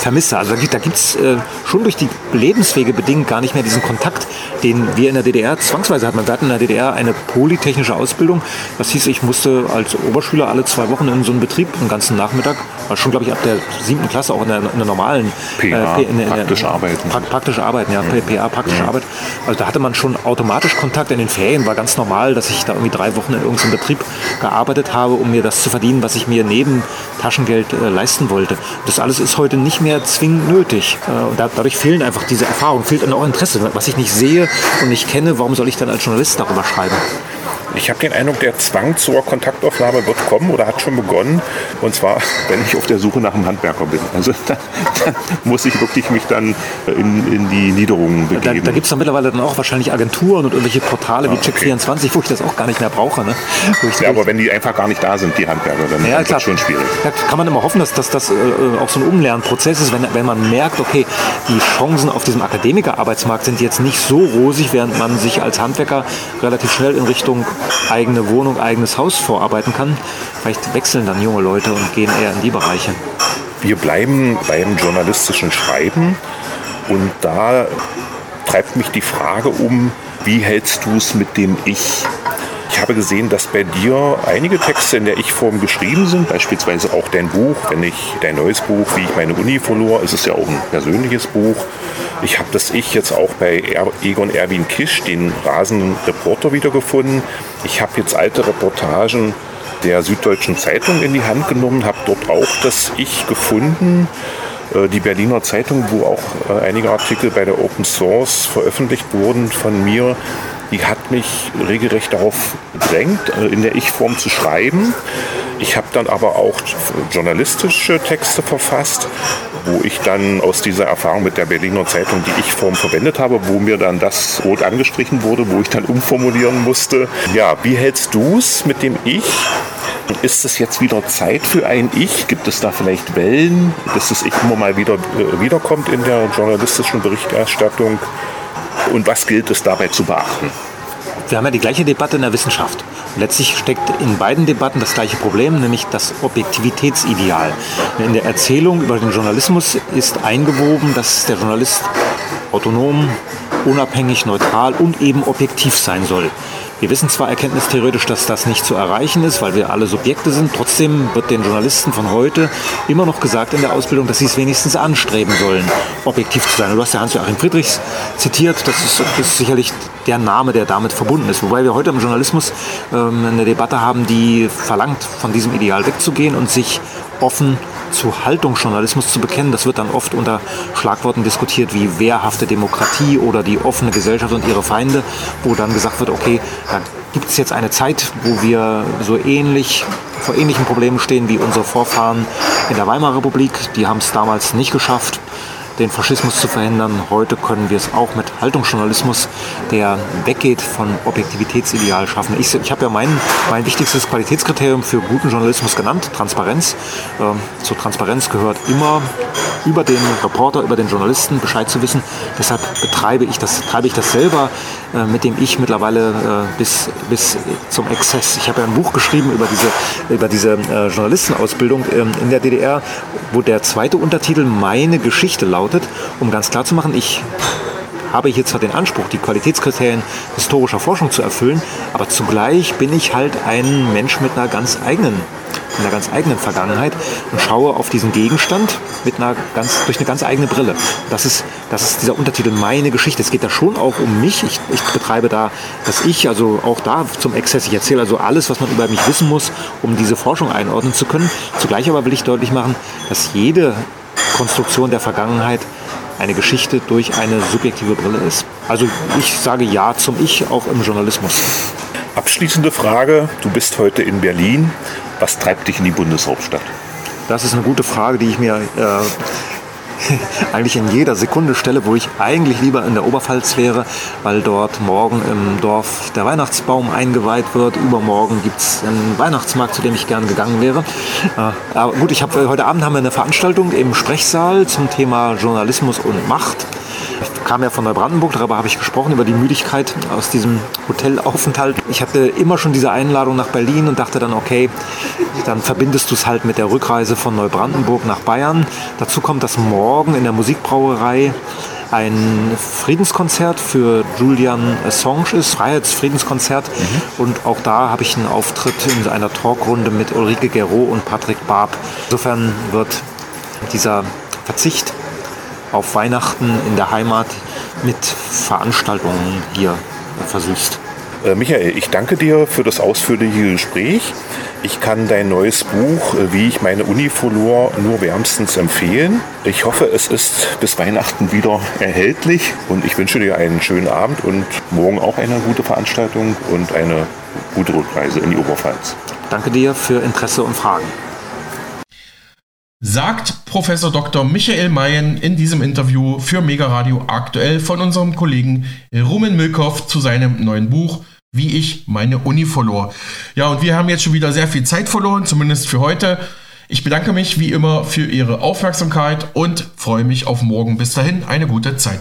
vermisse. Also da gibt es äh, schon durch die Lebenswege bedingt gar nicht mehr diesen Kontakt, den wir in der DDR zwangsweise hatten. Wir hatten in der DDR eine polytechnische Ausbildung. Das hieß, ich musste als Oberschüler alle zwei Wochen in so einen Betrieb, einen ganzen Nachmittag, war schon, glaube ich, ab der siebten Klasse auch in der, in der normalen PA, äh, in, in, praktische Arbeiten. Pra praktische Arbeiten, ja, mhm. PA, praktische mhm. Arbeit. Also da hatte man schon automatisch Kontakt. In den Ferien war ganz normal, dass ich da irgendwie drei Wochen in irgendeinem Betrieb gearbeitet habe, um mir das zu verdienen, was ich mir neben Taschengeld äh, leisten wollte. Das alles ist heute nicht mehr zwingend nötig. Äh, da, dadurch fehlen einfach diese Erfahrungen, fehlt dann auch Interesse. Was ich nicht sehe und nicht kenne, warum soll ich dann als Journalist darüber schreiben? Ich habe den Eindruck, der Zwang zur Kontaktaufnahme wird kommen oder hat schon begonnen. Und zwar, [laughs] wenn ich auf der Suche nach einem Handwerker bin. Also [laughs] dann, dann muss ich wirklich mich dann in, in die Niederungen begeben. Da, da gibt es dann mittlerweile dann auch wahrscheinlich Agenturen und irgendwelche Portale wie ah, Check24, wo ich das auch gar nicht mehr brauche. Ne? ja, aber wenn die einfach gar nicht da sind, die Handwerker, dann ja, ist das schon schwierig. Da kann man immer hoffen, dass, dass das äh, auch so ein Umlernprozess ist, wenn, wenn man merkt, okay, die Chancen auf diesem Akademikerarbeitsmarkt sind jetzt nicht so rosig, während man sich als Handwerker relativ schnell in Richtung eigene Wohnung, eigenes Haus vorarbeiten kann. Vielleicht wechseln dann junge Leute und gehen eher in die Bereiche. Wir bleiben beim journalistischen Schreiben und da treibt mich die Frage um, wie hältst du es mit dem Ich? Ich habe gesehen, dass bei dir einige Texte in der Ich-Form geschrieben sind, beispielsweise auch dein Buch, wenn ich dein neues Buch, wie ich meine Uni verlor, ist es ja auch ein persönliches Buch. Ich habe das Ich jetzt auch bei Egon Erwin Kisch, den rasenden Reporter, wiedergefunden. Ich habe jetzt alte Reportagen der Süddeutschen Zeitung in die Hand genommen, habe dort auch das Ich gefunden. Äh, die Berliner Zeitung, wo auch äh, einige Artikel bei der Open Source veröffentlicht wurden von mir, die hat mich regelrecht darauf gedrängt, äh, in der Ich-Form zu schreiben. Ich habe dann aber auch journalistische Texte verfasst, wo ich dann aus dieser Erfahrung mit der Berliner Zeitung die Ich-Form verwendet habe, wo mir dann das rot angestrichen wurde, wo ich dann umformulieren musste. Ja, wie hältst du es mit dem Ich? Ist es jetzt wieder Zeit für ein Ich? Gibt es da vielleicht Wellen, dass das Ich immer mal wieder äh, wiederkommt in der journalistischen Berichterstattung? und was gilt es dabei zu beachten? Wir haben ja die gleiche Debatte in der Wissenschaft. Letztlich steckt in beiden Debatten das gleiche Problem, nämlich das Objektivitätsideal. In der Erzählung über den Journalismus ist eingewoben, dass der Journalist autonom, unabhängig, neutral und eben objektiv sein soll. Wir wissen zwar erkenntnistheoretisch, dass das nicht zu erreichen ist, weil wir alle Subjekte sind. Trotzdem wird den Journalisten von heute immer noch gesagt in der Ausbildung, dass sie es wenigstens anstreben sollen, objektiv zu sein. Du hast ja Hans-Joachim Friedrichs zitiert. Das ist, ist, sicherlich der Name, der damit verbunden ist. Wobei wir heute im Journalismus ähm, eine Debatte haben, die verlangt, von diesem Ideal wegzugehen und sich offen zu Haltungsjournalismus zu bekennen. Das wird dann oft unter Schlagworten diskutiert wie wehrhafte Demokratie oder die offene Gesellschaft und ihre Feinde, wo dann gesagt wird, okay, da gibt es jetzt eine Zeit, wo wir so ähnlich vor ähnlichen Problemen stehen wie unsere Vorfahren in der Weimarer Republik. Die haben es damals nicht geschafft, den Faschismus zu verhindern. Heute können wir es auch mit Haltungsjournalismus, der weggeht von Objektivitätsideal schaffen. Ich, ich habe ja mein, mein wichtigstes Qualitätskriterium für guten Journalismus genannt, Transparenz. Ähm, zur Transparenz gehört immer über den Reporter, über den Journalisten Bescheid zu wissen. Deshalb betreibe ich das, treibe ich das selber, äh, mit dem ich mittlerweile äh, bis, bis zum Exzess. Ich habe ja ein Buch geschrieben über diese, über diese äh, Journalistenausbildung ähm, in der DDR, wo der zweite Untertitel Meine Geschichte lautet lautet, um ganz klar zu machen, ich habe hier zwar den Anspruch, die Qualitätskriterien historischer Forschung zu erfüllen, aber zugleich bin ich halt ein Mensch mit einer ganz eigenen, einer ganz eigenen Vergangenheit und schaue auf diesen Gegenstand mit einer ganz, durch eine ganz eigene Brille. Das ist, das ist dieser Untertitel meine Geschichte. Es geht da schon auch um mich. Ich, ich betreibe da das Ich, also auch da zum Exzess. Ich erzähle also alles, was man über mich wissen muss, um diese Forschung einordnen zu können. Zugleich aber will ich deutlich machen, dass jede Konstruktion der Vergangenheit eine Geschichte durch eine subjektive Brille ist. Also ich sage Ja zum Ich auch im Journalismus. Abschließende Frage. Du bist heute in Berlin. Was treibt dich in die Bundeshauptstadt? Das ist eine gute Frage, die ich mir äh, [laughs] eigentlich in jeder Sekunde stelle, wo ich eigentlich lieber in der Oberpfalz wäre, weil dort morgen im Dorf der Weihnachtsbaum eingeweiht wird. Übermorgen gibt es einen Weihnachtsmarkt, zu dem ich gern gegangen wäre. Äh, aber gut, ich habe heute Abend haben wir eine Veranstaltung im Sprechsaal zum Thema Journalismus und Macht. Ich kam ja von Neubrandenburg, darüber habe ich gesprochen, über die Müdigkeit aus diesem Hotelaufenthalt. Ich hatte immer schon diese Einladung nach Berlin und dachte dann, okay, dann verbindest du es halt mit der Rückreise von Neubrandenburg nach Bayern. Dazu kommt, dass morgen in der Musikbrauerei ein Friedenskonzert für Julian Assange ist, Freiheitsfriedenskonzert. Mhm. Und auch da habe ich einen Auftritt in einer Talkrunde mit Ulrike Gero und Patrick Barb. Insofern wird dieser Verzicht auf Weihnachten in der Heimat mit Veranstaltungen hier versüßt. Äh, Michael, ich danke dir für das ausführliche Gespräch. Ich kann dein neues Buch, äh, Wie ich meine Uni verlor, nur wärmstens empfehlen. Ich hoffe, es ist bis Weihnachten wieder erhältlich und ich wünsche dir einen schönen Abend und morgen auch eine gute Veranstaltung und eine gute Rückreise in die Oberpfalz. Danke dir für Interesse und Fragen sagt Professor Dr. Michael Mayen in diesem Interview für Mega Radio aktuell von unserem Kollegen Rumen Milkow zu seinem neuen Buch Wie ich meine Uni verlor. Ja, und wir haben jetzt schon wieder sehr viel Zeit verloren, zumindest für heute. Ich bedanke mich wie immer für Ihre Aufmerksamkeit und freue mich auf morgen. Bis dahin eine gute Zeit.